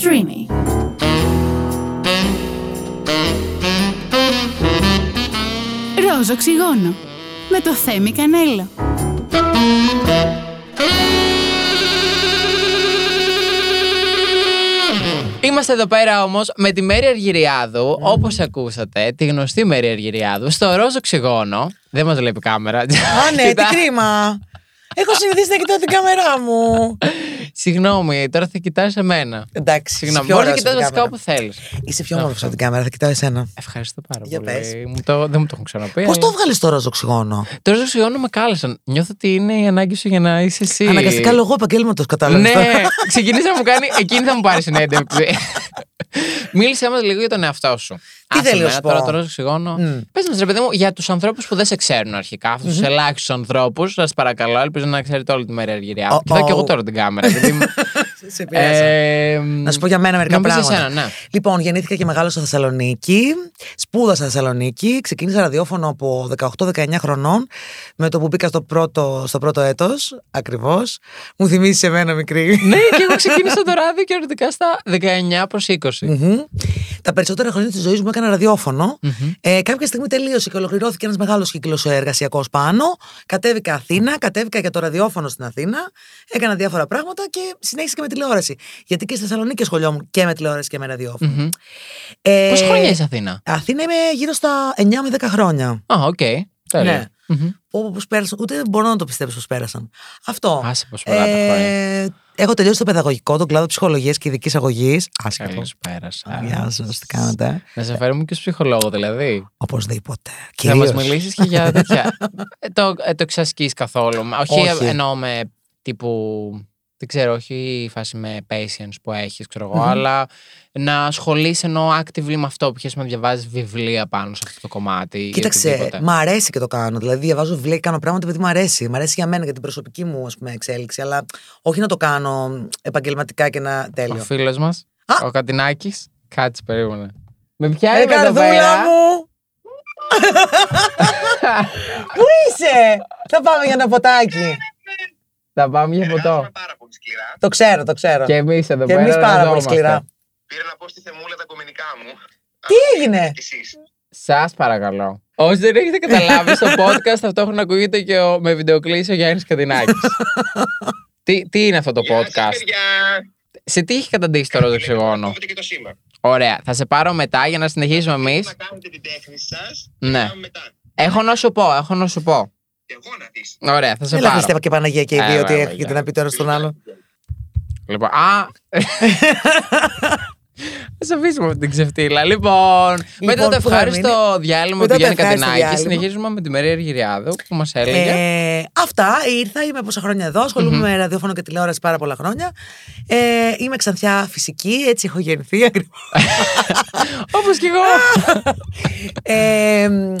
Streamy. Ροζ οξυγόνο με το Θέμη Κανέλο. Είμαστε εδώ πέρα όμως με τη Μέρη Αργυριάδου, όπως ακούσατε, τη γνωστή Μέρη Αργυριάδου, στο ροζ οξυγόνο. Δεν μας βλέπει η κάμερα. Α, ναι, τι Κοιτά- κρίμα. Έχω συνηθίσει να κοιτάω την κάμερά μου. Συγγνώμη, τώρα θα κοιτάς εμένα. Εντάξει. Συγγνώμη, είσαι πιο μπορεί να ωραίος κοιτάς από την βασικά κάμερα. όπου θέλεις. Είσαι πιο όμορφο από την κάμερα, θα κοιτάω εσένα. Ευχαριστώ πάρα Για πολύ. πες. Μου το, δεν μου το έχουν ξαναπεί. Πώς αλλά- το έβγαλες τώρα στο οξυγόνο. Το ροζ οξυγόνο με κάλεσαν. Νιώθω ότι είναι η ανάγκη σου για να είσαι εσύ. Αναγκαστικά λόγω επαγγέλματος, κατάλαβες. Ναι, ξεκινήσα να μου κάνει. Εκείνη θα μου πάρει συνέντευξη. Μίλησέ μας λίγο για τον εαυτό σου. Τι Άσε θέλεις να με, σου Τώρα πω; το ροζ οξυγόνο. Μμ. Πες μας ρε παιδί μου, για τους ανθρώπους που δεν σε ξέρουν αρχικά, αυτούς τους ελάχιστους ανθρώπους, σας παρακαλώ, ελπίζω να ξέρετε όλη τη μέρα Αργυριά. Oh, Κοιτάω και εγώ oh. τώρα την κάμερα. γιατί μου- Σε επηρέασα. Ε, Να σου πω για μένα μερικά να πεις πράγματα. εσένα, ναι. Λοιπόν, γεννήθηκα και μεγάλωσα στη Θεσσαλονίκη. Σπούδασα στη Θεσσαλονίκη. Ξεκίνησα ραδιόφωνο από 18-19 χρονών. Με το που μπήκα στο πρώτο, στο πρώτο έτος. Ακριβώς. Μου θυμίζει εμένα μικρή. ναι, και εγώ ξεκίνησα το ράδιο και ερωτικά στα 19 προς 20. Μμμ. Τα περισσότερα χρόνια της ζωής μου έκανα ραδιόφωνο. Μμμ. Ε, κάποια στιγμή τελείωσε και ολοκληρώθηκε ένας μεγάλος κύκλος εργασιακός πάνω. Κατέβηκα Αθήνα, κατέβηκα για το ραδιόφωνο στην Αθήνα. Έκανα διάφορα πράγματα και συνέχισα και με τηλεόραση. Γιατί και στη Θεσσαλονίκη ασχολιόμουν και με τηλεόραση και με ραδιόφωνο. Μμμ. Ε, Πόσα χρόνια είσαι Αθήνα; Αθήνα είμαι γύρω στα 9 με 10 χρόνια. Α, οκ. Ναι. Τέλεια. Μμμ. Όπως πέρασαν, ούτε μπορώ να το πιστέψω πώς πέρασαν. Αυτό. Άσε πως πολλά τα χρόνια. ε, έχω τελειώσει το παιδαγωγικό, τον κλάδο ψυχολογίας και ειδικής αγωγής. Άσχετο. Καλώς πέρασα. Γεια σας, τι κάνετε. Να σε φέρουμε και στο ψυχολόγο, δηλαδή. Οπωσδήποτε. Θα μας Κυρίως. μιλήσεις και για τέτοια. Ε, το, ε, το εξασκείς καθόλου. Όχι, Όχι. εννοώ με τύπου. Δεν ξέρω, όχι η φάση με patience που έχεις, ξέρω εγώ, αλλά να ασχολείσαι εννοώ actively με αυτό που έχει να διαβάζεις βιβλία πάνω σε αυτό το κομμάτι. ή Κοίταξε, οτιδήποτε. μ' αρέσει και το κάνω. Δηλαδή, διαβάζω βιβλία και κάνω πράγματα επειδή μ' αρέσει. Μ' αρέσει για μένα, για την προσωπική μου ας πούμε, εξέλιξη. Αλλά όχι να το κάνω επαγγελματικά και να Ο τέλειο. φίλος μας, Α! ο Κατινάκης, κάτσε περίμενε. Με πιάνει Ε, εδώ καρδούλα πέρα. μου! Πού είσαι! Θα πάμε για ένα ποτάκι. Θα πάμε για ποτό. πάρα πολύ σκληρά. Το ξέρω, το ξέρω. Και εμείς εδώ Και πέρα. εμείς πάρα πολύ εργαζόμαστε. σκληρά. Πήρα να πω στη θεμούλα τα κομμενικά μου. Τι έγινε; Κι εσείς. Σας παρακαλώ. Όσοι δεν έχετε καταλάβει, στο podcast ταυτόχρονα ακούγεται και ο, με βιντεοκλήση ο Γιάννης Κατινάκη. τι, τι είναι αυτό το Γεια σας, podcast; παιδιά. Σε τι έχει καταντήσει το ροζ οξυγόνο. Κόβετε και το σήμα. Ωραία. Θα σε πάρω μετά για να συνεχίσουμε εμείς. Να κάνετε την τέχνη σας. Ναι. Να κάνουμε μετά. Έχω να σου πω, έχω να σου πω. Εγώ να δεις. Ωραία, θα σε Έλα, πάρω. Χριστέβα και Παναγία και οι Ε, δύο, ότι βέβαια, έχει και για. να πει τώρα στον άλλο. Λοιπόν, α. Θα σε αφήσουμε αυτή την ξεφτύλα. Λοιπόν, μετά το πού θα ευχάριστο διάλειμμα Μετά του το Γιάννη ευχάριστο Κατινάκη, διάλειμμα. συνεχίζουμε με τη Μερία Αργυριάδου που μας έλεγε. Ε, αυτά ήρθα, είμαι πόσα χρόνια εδώ, ασχολούμαι με ραδιόφωνο και τηλεόραση πάρα πολλά χρόνια. Ε, είμαι ξανθιά φυσική, έτσι έχω γεννηθεί ακριβώς. Όπως και εγώ. ε, μ,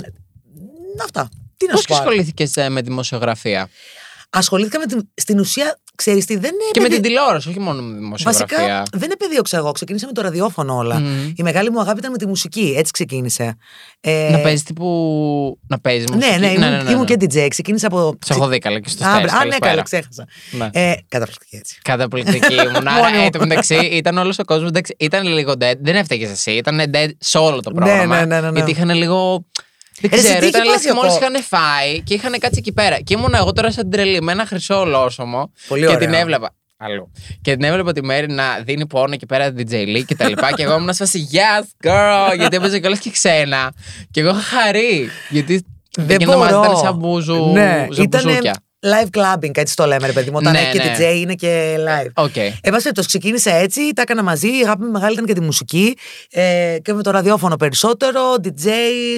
αυτά. Τι να Πώς σου και πω. άλλο. ασχολήθηκε με δημοσιογραφία; Ασχολήθηκα με την, στην ουσία, ξέρεις τι, δεν είναι. Και με επαιδε- την τηλεόραση, όχι μόνο με τη δημοσιογραφία. Βασικά δεν επεδίωξα εγώ. Ξεκίνησα με το ραδιόφωνο όλα. Μμμ. Η μεγάλη μου αγάπη ήταν με τη μουσική. Έτσι ξεκίνησε. Ε, Να παίζεις τύπου. Να παίζεις Ναι, μουσική. ναι, ήμουν, ήμουν και DJ. Ξεκίνησα από. Σε έχω δει καλά και στο Α, στέλνεις, μπρα- Α, ναι, καλησπέρα. καλά, ξέχασα. Ναι. Ε, καταπληκτική έτσι. Καταπληκτική ήμουν. Μόνη Άρα, μου. εν τω μεταξύ, ήταν όλος ο κόσμος. Ήταν λίγο dead. Δεν έφταιγες εσύ. Ήταν dead σε όλο το Ναι, πρόγραμμα. ναι, ναι, ναι, ναι. Γιατί είχαν λίγο. Δεν Ρε, εσύ ξέρω, τι ήταν είχε λες πάθει και μόλις ο κο- είχαν φάει και είχαν κάτσει εκεί πέρα. Και ήμουν εγώ τώρα σαν τρελή με ένα χρυσό ολόσωμο. Πολύ και ωραία. την έβλεπα. Αλλού. Και την έβλεπα τη μέρη να δίνει πόνο εκεί πέρα DJ Lee και τα λοιπά. και εγώ ήμουν σε φάση Yes, girl! γιατί έπαιζε κιόλας και ξένα. Και εγώ είχα χαρεί. Γιατί Δεν εκείνο το μάτι μπορώ. ήταν σαν μπουζου. Ναι, ζαμπουζούκια. ήταν live clubbing, έτσι το λέμε, ρε παιδί μου. Όταν Ναι, έχει και ναι. DJ είναι και live. OK. Εν πάση περιπτώσει, ξεκίνησε έτσι, τα έκανα μαζί. Η αγάπη μου μεγάλη ήταν και τη μουσική ε, και με το ραδιόφωνο περισσότερο. DJ,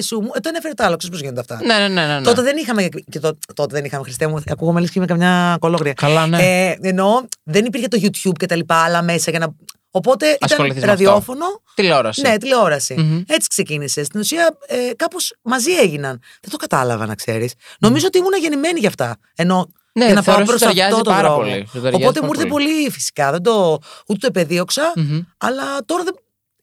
σου μου. Ε, το ένα έφερε το άλλο, ξέρεις πώς γίνονται αυτά. Ναι, ναι, ναι. ναι, ναι. Τότε δεν είχαμε. Και το, τότε δεν είχαμε, Χριστέ μου, ακούγομαι λες και είμαι καμιά κωλόγρια. Καλά, ναι. Ε, εννοώ, δεν υπήρχε το YouTube και τα λοιπά, άλλα μέσα για να. Οπότε ήταν Ασχοληθείς με αυτό. ραδιόφωνο. Τηλεόραση. Ναι, τηλεόραση. Μμμ. Έτσι ξεκίνησε. Στην ουσία, ε, κάπως μαζί έγιναν. Δεν το κατάλαβα, να ξέρεις. Νομίζω ότι ήμουν γεννημένη γι' αυτά. Ενώ Ναι, για να θεωρώ πάω σου προς ταιριάζει αυτό το πάρα δρόμο. πολύ. Σου ταιριάζει Οπότε πάρα μου ήρθε πολύ. πολύ φυσικά. Δεν το, ούτε το επεδίωξα, Μμμ. αλλά τώρα δεν.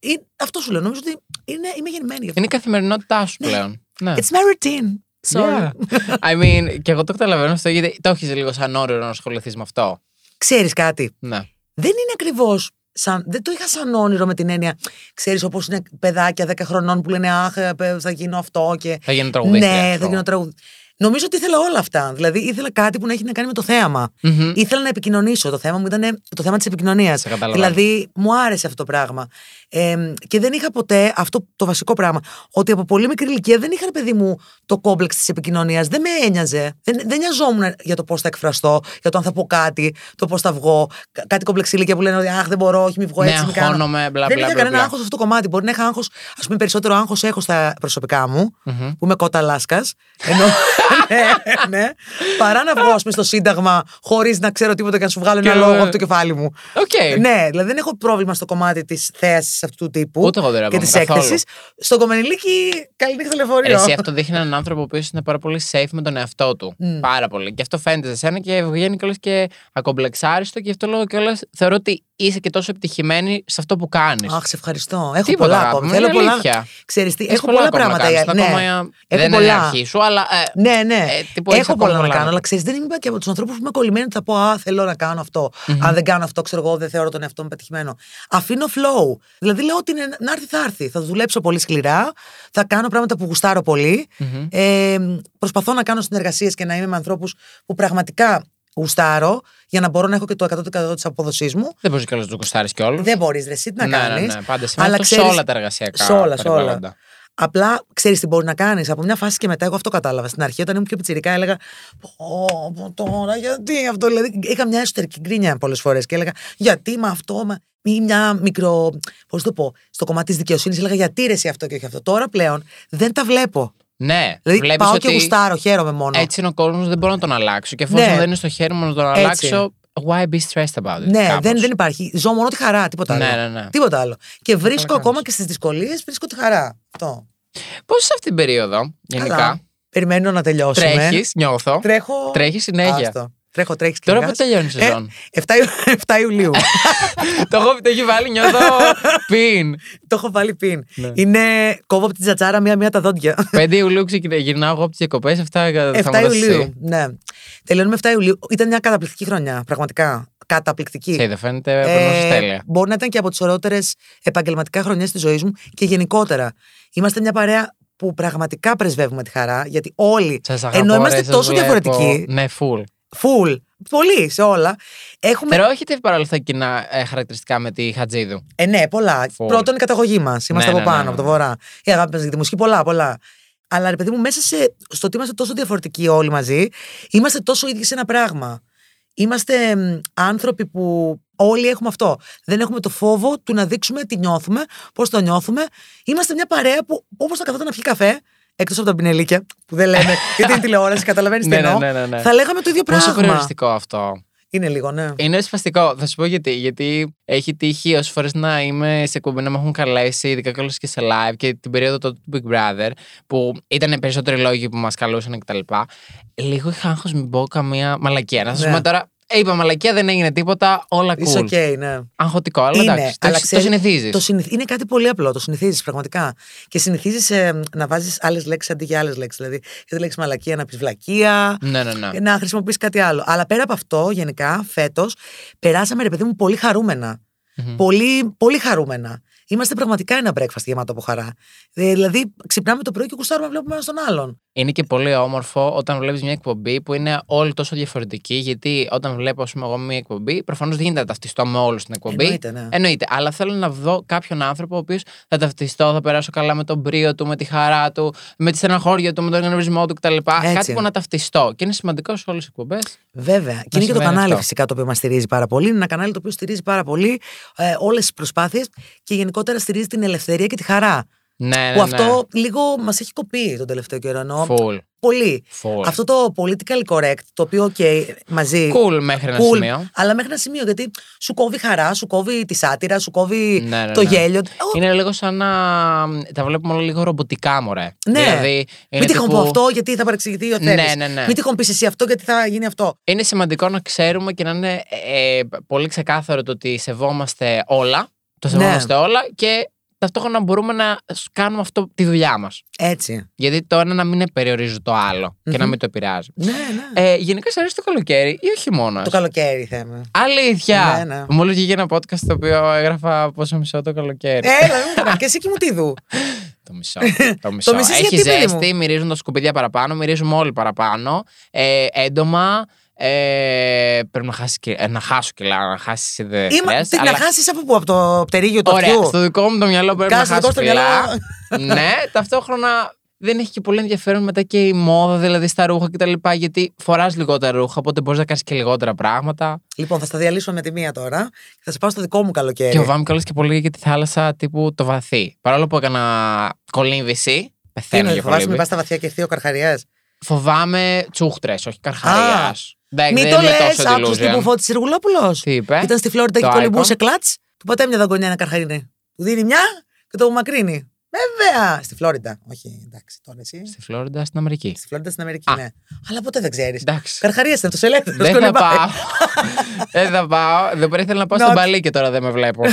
είναι- αυτό σου λέω. Νομίζω ότι είναι, είμαι γεννημένη γι' αυτό. Είναι η καθημερινότητά σου Ναι. πλέον. Ναι. It's my routine. Sorry. Yeah. I mean, και εγώ το καταλαβαίνω αυτό γιατί το έχεις λίγο σαν όριο να ασχοληθείς με αυτό. Ξέρεις κάτι; Ναι. Δεν είναι ακριβώς σαν, δεν το είχα σαν όνειρο με την έννοια, ξέρεις, όπως είναι παιδάκια 10 χρονών που λένε Αχ, ε, θα γίνω αυτό και. Θα γίνω τραγουδίστρια. Ναι, αυτό. θα γίνω τραγουδίστρια. Νομίζω ότι ήθελα όλα αυτά. Δηλαδή, ήθελα κάτι που να έχει να κάνει με το θέαμα. Μμμ. Ήθελα να επικοινωνήσω. Το θέμα μου ήταν το θέμα της επικοινωνίας. Σε καταλαβαίνω. Δηλαδή, μου άρεσε αυτό το πράγμα. Ε, και δεν είχα ποτέ αυτό το βασικό πράγμα. Ότι από πολύ μικρή ηλικία δεν είχα, ρε παιδί μου, το κόμπλεξ της επικοινωνίας. Δεν με ένοιαζε. Δεν, δεν νοιαζόμουν για το πώς θα εκφραστώ, για το αν θα πω κάτι, το πώς θα βγω. Κα- Κάτι κομπλεξίλικια που λένε ότι Αχ, δεν μπορώ, όχι, μη βγω Ναι, έτσι. μη κάνω». αγχώνομαι, μπλα, δεν μπλα, είχα μπλα, κανένα μπλα. άγχος σε αυτό το κομμάτι. Μπορεί να είχα άγχος, ας πούμε, περισσότερο άγχος έχω στα προσωπικά μου, Μμμ. που είμαι κότα Λάσκας. Ενώ. ναι, ναι. Παρά να βγω, ας πούμε, στο Σύνταγμα χωρίς να ξέρω τίποτα και να σου βγάλω ένα Και- λόγο από το κεφάλι μου. Οκ. Ναι, δηλαδή δεν έχω πρόβλημα στο κομμάτι της θέαση αυτού του τύπου Ούτε εγώ δεν και ρεύομαι της καθόλου. έκθεσης. Στον Κομμενιλίκη, καληνύχτα λεωφορείο. Εσύ αυτό δείχνει έναν άνθρωπο ο οποίος είναι πάρα πολύ safe με τον εαυτό του. Μμ. Πάρα πολύ. Και αυτό φαίνεται σε σένα και βγαίνει κιόλας και ακομπλεξάριστο και γι' αυτό λόγο κιόλας θεωρώ ότι είσαι και τόσο επιτυχημένη σε αυτό που κάνεις. Αχ, σε ευχαριστώ. Έχω Τίποτα, πολλά αγάπη ακόμα. μου, Θέλω είναι πολλά. αλήθεια. Ξέρεις τι, Έχεις έχω πολλά ακόμα να πράγματα. κάνεις. ναι. Ακόμα Έχω δεν είναι η πολλά. αρχή σου, αλλά. ε, Ναι, ναι. Ε, τύπου έχεις έχω ακόμα πολλά να πολλά κάνω, να- αλλά ξέρεις, δεν είμαι και από τους ανθρώπους που είμαι κολλημένοι ότι θα πω Α, θέλω να κάνω αυτό. Αν δεν κάνω αυτό, ξέρω εγώ, δεν θεωρώ τον εαυτό μου πετυχημένο. Αφήνω flow. Δηλαδή λέω ότι είναι, να έρθει, θα έρθει. Θα δουλέψω πολύ σκληρά. Θα κάνω πράγματα που γουστάρω πολύ. μμμ. Ε, προσπαθώ να κάνω συνεργασίες και να είμαι με ανθρώπους που πραγματικά γουστάρω για να μπορώ να έχω και το 100% της απόδοσής μου. Δεν μπορείς κιόλα να του κουστάρει κιόλα. Δεν μπορείς ρε, εσύ τι να ναι, κάνεις. ναι, ναι, πάντα σημαίνει αυτό σε όλα τα εργασιακά. Σε όλα, σε όλα. Περιβάλλοντα. Απλά ξέρεις τι μπορεί να κάνεις. Από μια φάση και μετά, εγώ αυτό κατάλαβα. Στην αρχή, όταν ήμουν πιο πιτσυρικά, έλεγα Πω, πω τώρα, γιατί αυτό; Δηλαδή, είχα μια εσωτερική γκρίνια πολλές φορές και έλεγα Γιατί με αυτό, με... ή μια μικρό. Πώς το πω, στο κομμάτι της δικαιοσύνης, έλεγα Γιατί ρε εσύ αυτό και όχι αυτό; Τώρα πλέον δεν τα βλέπω. Ναι, Δηλαδή, βλέπεις πάω ότι και γουστάρω, χαίρομαι μόνο. έτσι είναι ο κόσμος, δεν μπορώ να τον αλλάξω. Και εφόσον Ναι. δεν είναι στο χέρι μου να τον Έτσι. αλλάξω, why be stressed about it; Ναι, κάπως. δεν, δεν υπάρχει. Ζω μόνο τη χαρά, τίποτα άλλο. Ναι, ναι, ναι. Τίποτα άλλο. Και βρίσκω κάνεις. ακόμα και στις δυσκολίες, βρίσκω τη χαρά. Αυτό. Πώς σε αυτή την περίοδο, γενικά; Καλά. Περιμένω να τελειώσουμε. Τρέχεις, νιώθω. Τρέχω. Τρέχεις συνέχεια. Άστο. Τρέχω, τρέχει Τώρα που τελειώνει η σεζόν. 7, Ιου- 7 Ιουλίου. το, έχω, το έχει βάλει, νιώθω πιν. το έχω βάλει πιν. Ναι. Είναι κόβω από τη τζατσάρα μία-μία τα δόντια. 5 Ιουλίου ξεκινάει, γυρνάω εγώ από τις διακοπές, 7 θα 7 μου δώσεις Ιουλίου. εσύ. Ναι. Τελειώνουμε 7 Ιουλίου. Ήταν μια καταπληκτική χρονιά. Πραγματικά. Καταπληκτική. Σε είδε, φαίνεται περνούσε τέλεια. μπορεί να ήταν και από τις ωραιότερε επαγγελματικά χρονιές της ζωής μου και γενικότερα. Είμαστε μια παρέα που πραγματικά πρεσβεύουμε τη χαρά, γιατί όλοι. Σας αγαπώ, ενώ είμαστε ρε, σας τόσο βλέπω. διαφορετικοί, Ναι, full. Full, πολύ σε όλα, έχουμε. Pero έχετε παρόλα αυτά κοινά ε, χαρακτηριστικά με τη Χατζίδου. Ε, ναι, πολλά. Full. Πρώτον, η καταγωγή μας. Είμαστε Ναι, από ναι, πάνω, ναι, από το ναι. βορρά. Η αγάπη μας για τη μουσική, πολλά, πολλά. Αλλά ρε παιδί μου, μέσα σε, στο ότι είμαστε τόσο διαφορετικοί όλοι μαζί, είμαστε τόσο ίδιοι σε ένα πράγμα. Είμαστε μ, άνθρωποι που όλοι έχουμε αυτό. Δεν έχουμε το φόβο του να δείξουμε τι νιώθουμε, πώς το νιώθουμε. Είμαστε μια παρέα που όπως θα καθόταν να πιει καφέ, εκτός από τα πινελίκια, που δεν λέμε γιατί είναι τηλεόραση, καταλαβαίνεις τι Ναι, ναι, εννοώ. ναι, ναι, ναι. Θα λέγαμε το ίδιο Πόσο πράγμα. περιοριστικό αυτό; Είναι λίγο, ναι. Είναι σπαστικό. Θα σου πω γιατί. Γιατί έχει τύχει όσε φορές να είμαι σε κουμπί να με έχουν καλέσει, ειδικά καλώ και σε live και την περίοδο τότε του Big Brother, που ήταν περισσότεροι λόγοι που μας καλούσαν κτλ. Λίγο είχα άγχος μην πω καμία μαλακία. Να σας Ναι. πούμε τώρα, «Ε, είπα μαλακία, δεν έγινε τίποτα, όλα cool. Είσαι οκ, ναι. Αγχωτικό, αλλά Είναι, εντάξει. αλλά το, το ξέρεις, συνηθίζεις. Το συνηθ... Είναι κάτι πολύ απλό. Το συνηθίζεις πραγματικά. Και συνηθίζεις να βάζεις άλλες λέξεις αντί για άλλες λέξεις. Δηλαδή, για τη λέξη μαλακία να πεις βλακεία, Ναι, ναι, ναι. να χρησιμοποιήσει κάτι άλλο. Αλλά πέρα από αυτό, γενικά, φέτος, περάσαμε ρε παιδί μου πολύ χαρούμενα. Μμμ. Πολύ, πολύ χαρούμενα. Είμαστε πραγματικά ένα breakfast γεμάτο από χαρά. Ε, δηλαδή, ξυπνάμε το πρωί και κουστάρουμε να βλέπουμε ένα τον άλλον. Είναι και πολύ όμορφο όταν βλέπεις μια εκπομπή που είναι όλοι τόσο διαφορετικοί. Γιατί όταν βλέπω, ας πούμε, εγώ μια εκπομπή, προφανώς δεν γίνεται να ταυτιστώ με όλους στην εκπομπή. Εννοείται, ναι. Εννοείται. Αλλά θέλω να δω κάποιον άνθρωπο ο οποίος θα ταυτιστώ, θα περάσω καλά με τον πρίο του, με τη χαρά του, με τη στεναχώρια του, με τον ενεργισμό του κτλ. Κάτι που να ταυτιστώ. Και είναι σημαντικό σε όλες τις εκπομπές. Βέβαια. Και είναι και το συμβαίνει κανάλι αυτό. φυσικά το οποίο μας στηρίζει πάρα πολύ. Είναι ένα κανάλι το οποίο στηρίζει πάρα πολύ ε, όλες τις προσπάθειες και γενικότερα στηρίζει την ελευθερία και τη χαρά. Ναι, ναι, που ναι. αυτό λίγο μας έχει κοπεί τον τελευταίο καιρό. Εννοώ, Full. Πολύ. Full. Αυτό το political correct, το οποίο, OK, μαζί. Cool μέχρι ένα cool, σημείο. Αλλά μέχρι ένα σημείο, γιατί σου κόβει χαρά, σου κόβει τη σάτυρα, σου κόβει Ναι, ναι, το ναι. γέλιο. Ω, Είναι λίγο σαν να τα βλέπουμε όλα λίγο ρομποτικά, μωρέ. Ναι. Δηλαδή, είναι Μην τυχόν τύπου- πω αυτό, γιατί θα παρεξηγηθεί ο Ναι, θέλει. ναι, ναι. Μην τυχόν πει εσύ αυτό, γιατί θα γίνει αυτό. είναι σημαντικό να ξέρουμε και να είναι ε, ε, πολύ ξεκάθαρο το ότι σεβόμαστε όλα. Το Ναι. σεβόμαστε όλα και ταυτόχρονα μπορούμε να κάνουμε αυτό τη δουλειά μας. Έτσι. Γιατί το ένα να μην περιορίζει το άλλο και να μην το επηρεάζει. Ναι, ναι. Ε, γενικά, σε αρέσει το καλοκαίρι ή ο χειμώνα. το καλοκαίρι θέμα. Αλήθεια! Ναι, ναι. Μου έλεγε ένα podcast το οποίο έγραφα πόσο μισό το καλοκαίρι. Έλα, μην το κάνεις. και εσύ και μου τι δου. Το μισό. Το μισό. Το μισείς Έχει γιατί, παιδί ζέστη, μυρίζουν τα σκουπίδια παραπάνω, μυρίζουμε όλοι παραπάνω. Ε, έντομα. Ε, πρέπει να, χάσεις, και- ε, να χάσω κιλά, να χάσεις δεν Είμαι, χρειάζεται, τι, αλλά- Να χάσεις από πού, από το πτερίγιο του Ωραία, αυτιού; στο δικό μου το μυαλό πρέπει Κάτσε, να δικό χάσω στο κιλά. ναι, ταυτόχρονα δεν έχει και πολύ ενδιαφέρον μετά και η μόδα, δηλαδή στα ρούχα κτλ. Γιατί φοράς λιγότερα ρούχα, οπότε μπορείς να κάνεις και λιγότερα πράγματα. Λοιπόν, θα στα διαλύσουμε με τη μία τώρα. και Θα σε πάω στο δικό μου καλοκαίρι. Και φοβάμαι κιόλας και πολύ για τη θάλασσα τύπου το βαθύ. Παρόλο που έκανα κολύμβηση, Τι πεθαίνω είναι, για φοβάσαι μην κολύμβηση. πα στα βαθιά και θείο καρχαριάς; Φοβάμαι τσούχτρες, όχι καρχαρίας. Α, Δεν Μην δεν το είμαι λες, τόσο άκουσες την delusion. που φώτισε Σεργουλόπουλο. Τι είπε; Ήταν στη Φλόριντα Το και κολυμπούσε Icon. κλατ. Του πατάει μια δαγκονιά ένα καρχαρίνι. Του δίνει μια και το μακρύνει. Βέβαια! Στη Φλόριντα. Όχι, εντάξει, τώρα εσύ. Στη Φλόριντα, στην Αμερική. Στη Φλόριντα στην Αμερική, Α. ναι. Αλλά ποτέ δεν ξέρεις. Εντάξει. Καρχαρίας ήταν το ελεύθερο. Δεν θα πάω. Δεν θα πάω. Δεν μπορεί ήθελα να πάω Να- στον Παλί και τώρα δεν με βλέπω.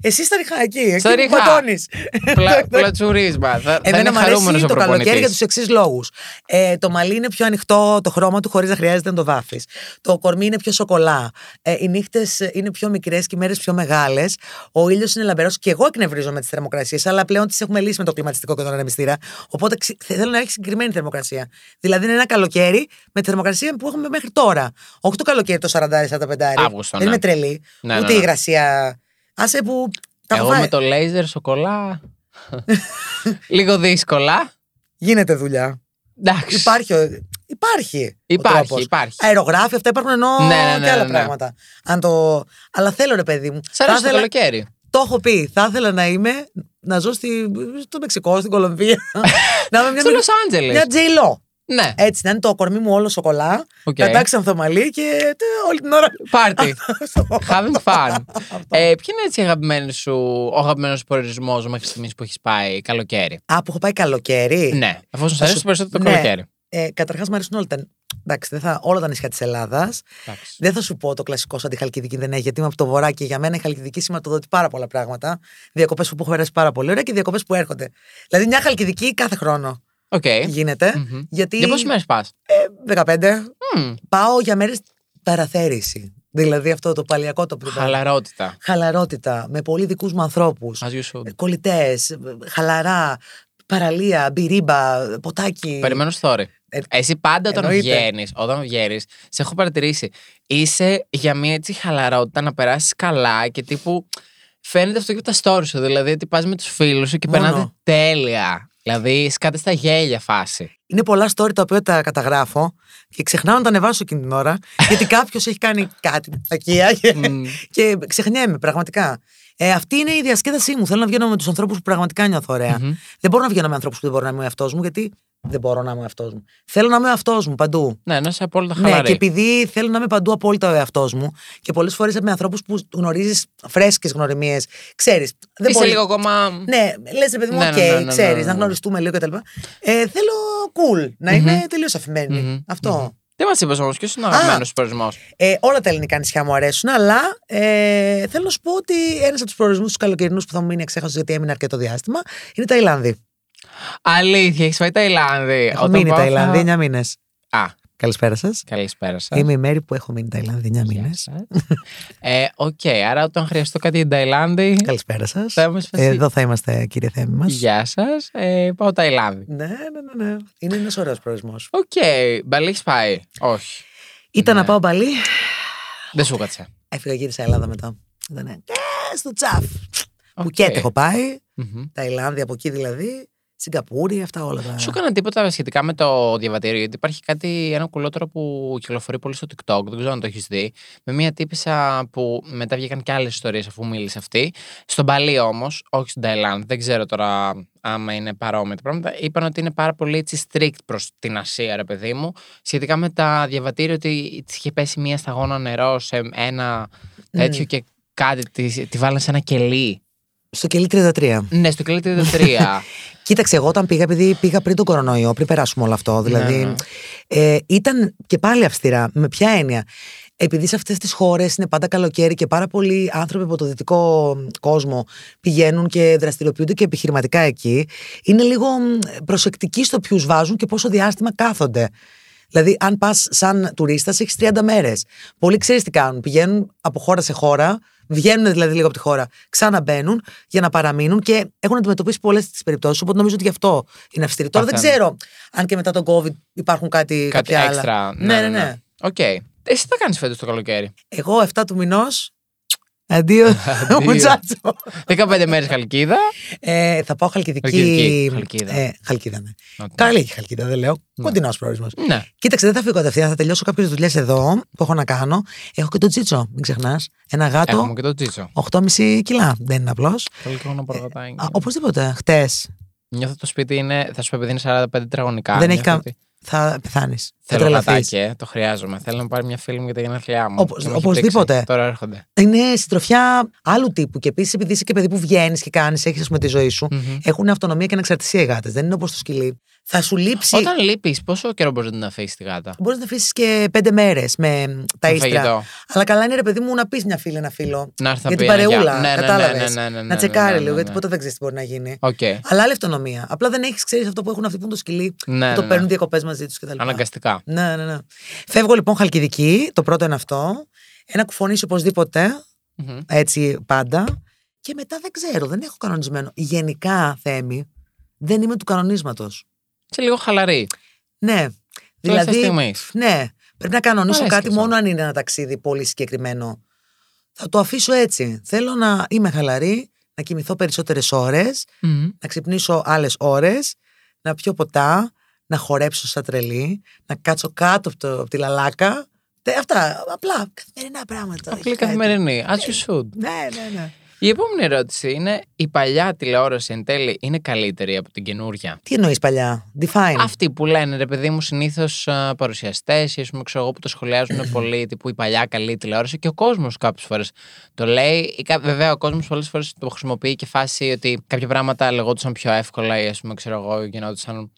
Εσύ στα ριχά εκεί. Εκεί Στα που ριχά. πατώνεις. Πλα- Πλατσουρίσμα. Θα, θα Εμένα είναι μου αρέσει χαρούμενος ο το καλοκαίρι για προπονητή. τους εξής λόγους. Ε, το μαλλί είναι πιο ανοιχτό το χρώμα του χωρίς να χρειάζεται να το βάφεις. Το κορμί είναι πιο σοκολά. Ε, οι νύχτες είναι πιο μικρές και οι μέρες πιο μεγάλες. Ο ήλιος είναι λαμπερός και εγώ εκνευρίζω με τις θερμοκρασίες, αλλά πλέον τις έχουμε λύσει με το κλιματιστικό και τον ανεμιστήρα. Οπότε ξε- θέλω να έχει συγκεκριμένη θερμοκρασία. Δηλαδή είναι ένα καλοκαίρι με τη θερμοκρασία που έχουμε μέχρι τώρα. Όχι το καλοκαίρι το 40-45. Αύγουστο, Δεν ναι. είμαι τρελή. Ναι, ούτε ναι, ναι. υγρασία. Άσε που. Τα έχω Εγώ φάει. με το λέιζερ σοκολά. Λίγο δύσκολα. Γίνεται δουλειά. Εντάξει. Υπάρχει. ο- Υπάρχει. ο Υπάρχει, τρόπος. υπάρχει. Αερογράφη, αυτά υπάρχουν ενώ Ναι, ναι, ναι, και άλλα ναι, ναι. πράγματα. Αν το... Αλλά θέλω ρε παιδί μου. Σ' θα αρέσει το ήθελα- καλοκαίρι. Το έχω πει. Θα ήθελα να είμαι. Να ζω στη, στο Μεξικό, στην Κολομβία. να είμαι μια, Στο Λος Άντζελες. μια τζέιλο. Ναι, Έτσι, να είναι το κορμί μου όλο σοκολά. οκ. Να τάξει ανθομαλή και τε, όλη την ώρα. Πάρτι. Having fun. ε, ποιο είναι έτσι αγαπημένο σου, ο αγαπημένος προορισμός μέχρι στιγμής που έχεις πάει καλοκαίρι; Α, που έχω πάει καλοκαίρι. Ναι, εφόσον σου Θα αρέσει σου- περισσότερο το ναι. καλοκαίρι. Ε, Καταρχάς, μου αρέσουν όλα τα. Εντάξει, δεν θα, όλα τα νησιά της Ελλάδας. Εντάξει. Δεν θα σου πω το κλασικό σαν τη Χαλκιδική δεν έχει, γιατί είμαι από το βορρά και για μένα η Χαλκιδική σηματοδοτεί πάρα πολλά πράγματα. Διακοπές που έχω περάσει πάρα πολύ ωραία και διακοπές που έρχονται. Δηλαδή μια Χαλκιδική κάθε χρόνο Οκ. γίνεται. Μμμ. Γιατί. Για πόσες μέρες πας; Ε, 15. Πάω για μέρες παραθέρηση. Δηλαδή αυτό το παλιακό το πρώτο. Χαλαρότητα. Χαλαρότητα. Με πολύ δικούς μου ανθρώπους. As you should. Κολλητές. Χαλαρά. Παραλία. Μπυρίμπα. Ποτάκι. Περιμένω story. Ε, Εσύ πάντα όταν εννοείται. βγαίνεις, όταν βγαίνεις, σε έχω παρατηρήσει. Είσαι για μια έτσι χαλαρότητα να περάσεις καλά και τύπου. Φαίνεται αυτό και από τα stories σου. Δηλαδή ότι πας με τους φίλους σου και Μόνο. περνάτε τέλεια. Δηλαδή σκάτε στα γέλια φάση. Είναι πολλά story τα οποία τα καταγράφω και ξεχνάω να τα ανεβάσω εκείνη την ώρα. γιατί κάποιος έχει κάνει κάτι κακία και, Μμ. και ξεχνιέμαι πραγματικά. Ε, αυτή είναι η διασκέδασή μου. Θέλω να βγαίνω με τους ανθρώπους που πραγματικά νιώθω ωραία. Μμμ. Δεν μπορώ να βγαίνω με ανθρώπους που δεν μπορώ να είμαι ο εαυτός μου, γιατί δεν μπορώ να είμαι ο εαυτός μου. Θέλω να είμαι ο εαυτός μου παντού. Ναι, να είσαι απόλυτα Ναι, χαλαρή. και επειδή θέλω να είμαι παντού απόλυτα ο εαυτός μου και πολλές φορές με ανθρώπους που γνωρίζεις φρέσκες γνωριμίες, ξέρεις. Είσαι λίγο ακόμα. Ναι, λες ρε παιδί μου, Ναι, οκ, ναι, ναι, ναι, ναι, ξέρεις, ναι, να ναι. γνωριστούμε λίγο κτλ. Ε, θέλω cool, να είμαι τελείως αφημένη. Μμμ. Αυτό. Δεν μας είπες όμως, ποιος είναι ο αγαπημένος σου προορισμός; Ε, όλα τα ελληνικά νησιά μου αρέσουν, αλλά ε, θέλω να σου πω ότι ένας από τους προορισμούς τους καλοκαιρινούς που θα μου μείνει αξέχαστος γιατί έμεινα αρκετό διάστημα είναι η Ταϊλάνδη. Αλήθεια, έχεις πάει Ταϊλάνδη. Έχω Όταν μείνει πάω θα- Ταϊλάνδη 9 μήνες. Α, Καλησπέρα σας. καλησπέρα σας. Είμαι η Μαίρη που έχω μείνει Ταϊλάνδη 9 μήνες. Ε, οκ, άρα όταν χρειαστώ κάτι για την Ταϊλάνδη. Καλησπέρα σας. Θα είμαι σπασί. Εδώ θα είμαστε, κύριε Θέμη μας. Γεια σας. Ε, πάω Ταϊλάνδη. Ναι, ναι, ναι, ναι. Είναι ένας ωραίος προορισμός. Οκ, μπαλί έχεις πάει; Όχι. Ήταν Ναι. να πάω Μπαλί. Δεν σου 'κατσε. Έφυγα, γύρισα Ελλάδα μετά. Ήταν ε, στο τσαφ. Οκ. Πουκέτ έχω πάει. Μμμ. Ταϊλάνδη από εκεί δηλαδή. Σιγκαπούρη, αυτά όλα τα. Σου έκαναν τίποτα σχετικά με το διαβατήριο, γιατί υπάρχει κάτι, ένα κουλότερο που κυκλοφορεί πολύ στο TikTok, δεν ξέρω αν το έχεις δει. Με μια τύπισσα που μετά βγήκαν και άλλες ιστορίες αφού μίλησε αυτή. Στον Παλί όμως, όχι στην Ταϊλάνδη, δεν ξέρω τώρα άμα είναι παρόμοια τα πράγματα. Είπαν ότι είναι πάρα πολύ έτσι strict προς την Ασία, ρε παιδί μου, σχετικά με τα διαβατήρια, ότι της είχε πέσει μία σταγόνα νερό σε ένα τέτοιο και κάτι, τη, τη βάλανε σε ένα κελί. Στο κελί 33. Ναι, στο κελί 33. Κοίταξε, εγώ όταν πήγα, επειδή πήγα πριν τον κορονοϊό, πριν περάσουμε όλο αυτό, δηλαδή. Ναι. Ε, ήταν και πάλι αυστηρά. Με ποια έννοια; επειδή σε αυτές τις χώρες είναι πάντα καλοκαίρι και πάρα πολλοί άνθρωποι από το δυτικό κόσμο πηγαίνουν και δραστηριοποιούνται και επιχειρηματικά εκεί, είναι λίγο μ, προσεκτικοί στο ποιους βάζουν και πόσο διάστημα κάθονται. Δηλαδή, αν πας σαν τουρίστας, έχεις 30 μέρες. Πολλοί ξέρεις τι κάνουν. Πηγαίνουν από χώρα σε χώρα, βγαίνουν δηλαδή λίγο από τη χώρα, ξαναμπαίνουν για να παραμείνουν και έχουν αντιμετωπίσει πολλές τις περιπτώσεις. Οπότε νομίζω ότι γι' αυτό είναι αυστηρή. Τώρα δεν Παθαίνουν. ξέρω αν και μετά τον COVID υπάρχουν κάτι, Κάτι κάποια άλλα. έξτρα. Ναι, ναι, ναι. Οκ. Εσύ τι θα κάνεις φέτος το καλοκαίρι; Εγώ 7 του μηνός. Αντίο, muchacho. 15 μέρες Χαλκίδα. Ε, θα πάω Χαλκιδική. Χαλκιδική, Χαλκίδα. Ε, Χαλκίδα, ναι. Οκ. Καλή η Χαλκίδα, δεν λέω. Κοντινός προορισμός. Ναι. Κοίταξε, δεν θα φύγω κατευθείαν. Θα τελειώσω κάποιες δουλειές εδώ που έχω να κάνω. Έχω και το τζίτσο, μην ξεχνάς. Ένα γάτο, Έχουμε και το Τζίτσο. 8,5 κιλά. Δεν είναι απλώς. Θέλω και εγώ να προγραμματάει. Οπωσδήποτε. Χτες Νιώθω το σπίτι είναι, θα σου πω επειδή είναι 45 τετραγωνικά. Δεν έχει νιώθω κα- ότι θα πεθάνεις. Θα Θέλω τρελαθείς. γατάκι, ε, το χρειάζομαι. Θέλω να πάρει μια φίλη μου για τα γενέθλιά μου. Οπως- Και μου έχει οπωσδήποτε. πήξει. Τώρα έρχονται. Είναι συντροφιά άλλου τύπου. Και επίσης, επειδή είσαι και παιδί που βγαίνεις και κάνεις, έχεις με τη ζωή σου, Μμμ. έχουν αυτονομία και ανεξαρτησία οι γάτες. Δεν είναι όπως το σκυλί. Θα σου λείψει. Όταν λείπεις, πόσο καιρό μπορείς να την αφήσεις τη γάτα; Μπορείς να αφήσεις και πέντε μέρες με τα Με ίστρα. φαγητό. Αλλά καλά είναι ρε παιδί μου να πεις μια φίλη, ένα φίλο. Να έρθει να Για την πει ένα παρεούλα. γεια. Ναι, ναι, ναι, κατάλαβες. ναι, ναι, ναι, ναι, να τσεκάρει ναι, ναι, λίγο, ναι. γιατί ποτέ δεν ξέρεις τι μπορεί να γίνει. Οκ. Αλλά άλλη αυτονομία. Απλά δεν έχεις, ξέρεις αυτό που έχουν αυτοί που είναι το σκυλί. Ναι, που το ναι, παίρνουν ναι. διακοπές μαζί τους κτλ. Αναγκαστικά. Ναι, ναι, ναι. Φεύγω λοιπόν Χαλκιδική. Το πρώτο είναι αυτό. Ένα Κουφονήσι οπωσδήποτε. Μμμ. Έτσι πάντα. Και μετά δεν ξέρω, δεν έχω κανονισμένο. Γενικά, Θέμη, δεν είμαι του κανονίσματος. Είσαι λίγο χαλαρή. Ναι. Δηλαδή. Δηλαδή, ναι, πρέπει να κανονίσω Αρέσει κάτι και αυτό. μόνο αν είναι ένα ταξίδι πολύ συγκεκριμένο. Θα το αφήσω έτσι. Θέλω να είμαι χαλαρή, να κοιμηθώ περισσότερες ώρες, να ξυπνήσω άλλες ώρες, να πιω ποτά, να χορέψω σαν τρελή, να κάτσω κάτω από, το, από τη λαλάκα. Τε- Αυτά. Απλά καθημερινά πράγματα. Απλή Έχει κάτι. καθημερινή. As you should. Ναι, ναι, ναι. Η επόμενη ερώτηση είναι: Η παλιά τηλεόραση εν τέλει είναι καλύτερη από την καινούρια; Τι εννοείς παλιά, define. Αυτοί που λένε ρε παιδί μου συνήθως παρουσιαστές ή ας πούμε, ξέρω εγώ που το σχολιάζουν πολύ, τύπου η παλιά καλή τηλεόραση και ο κόσμος κάποιες φορές το λέει. Ή, κα- βέβαια, ο κόσμος πολλές φορές το χρησιμοποιεί και φάση ότι κάποια πράγματα λεγόντουσαν πιο εύκολα ή ας πούμε, ξέρω εγώ, γινόντουσαν ε,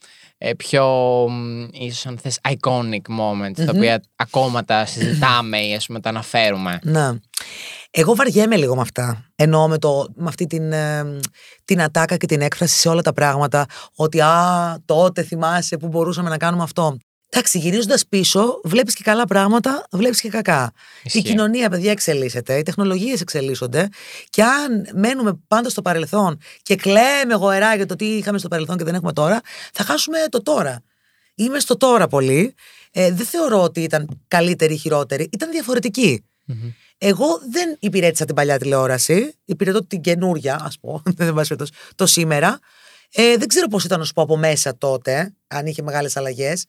πιο μ, ίσως αν θες iconic moments τα οποία ακόμα τα συζητάμε ή ας πούμε τα αναφέρουμε. Ναι. Εγώ βαριέμαι λίγο με αυτά. Εννοώ με, το, με αυτή την, ε, την ατάκα και την έκφραση σε όλα τα πράγματα. Ότι α, τότε θυμάσαι που μπορούσαμε να κάνουμε αυτό. Εντάξει, γυρίζοντας πίσω, βλέπεις και καλά πράγματα, βλέπεις και κακά. Ισχύει. Η κοινωνία, παιδιά, εξελίσσεται, οι τεχνολογίες εξελίσσονται. Και αν μένουμε πάντα στο παρελθόν και κλαίμε γοερά για το τι είχαμε στο παρελθόν και δεν έχουμε τώρα, θα χάσουμε το τώρα. Είμαι στο τώρα πολύ. Ε, δεν θεωρώ ότι ήταν καλύτερη ή χειρότερη. Ήταν διαφορετική. Μμμ. Εγώ δεν υπηρέτησα την παλιά τηλεόραση. Υπηρετώ την καινούρια, ας πω. δεν πάση περιπτώσει, το σήμερα. Ε, δεν ξέρω πώς ήταν να σου πω από μέσα τότε, αν είχε μεγάλες αλλαγές.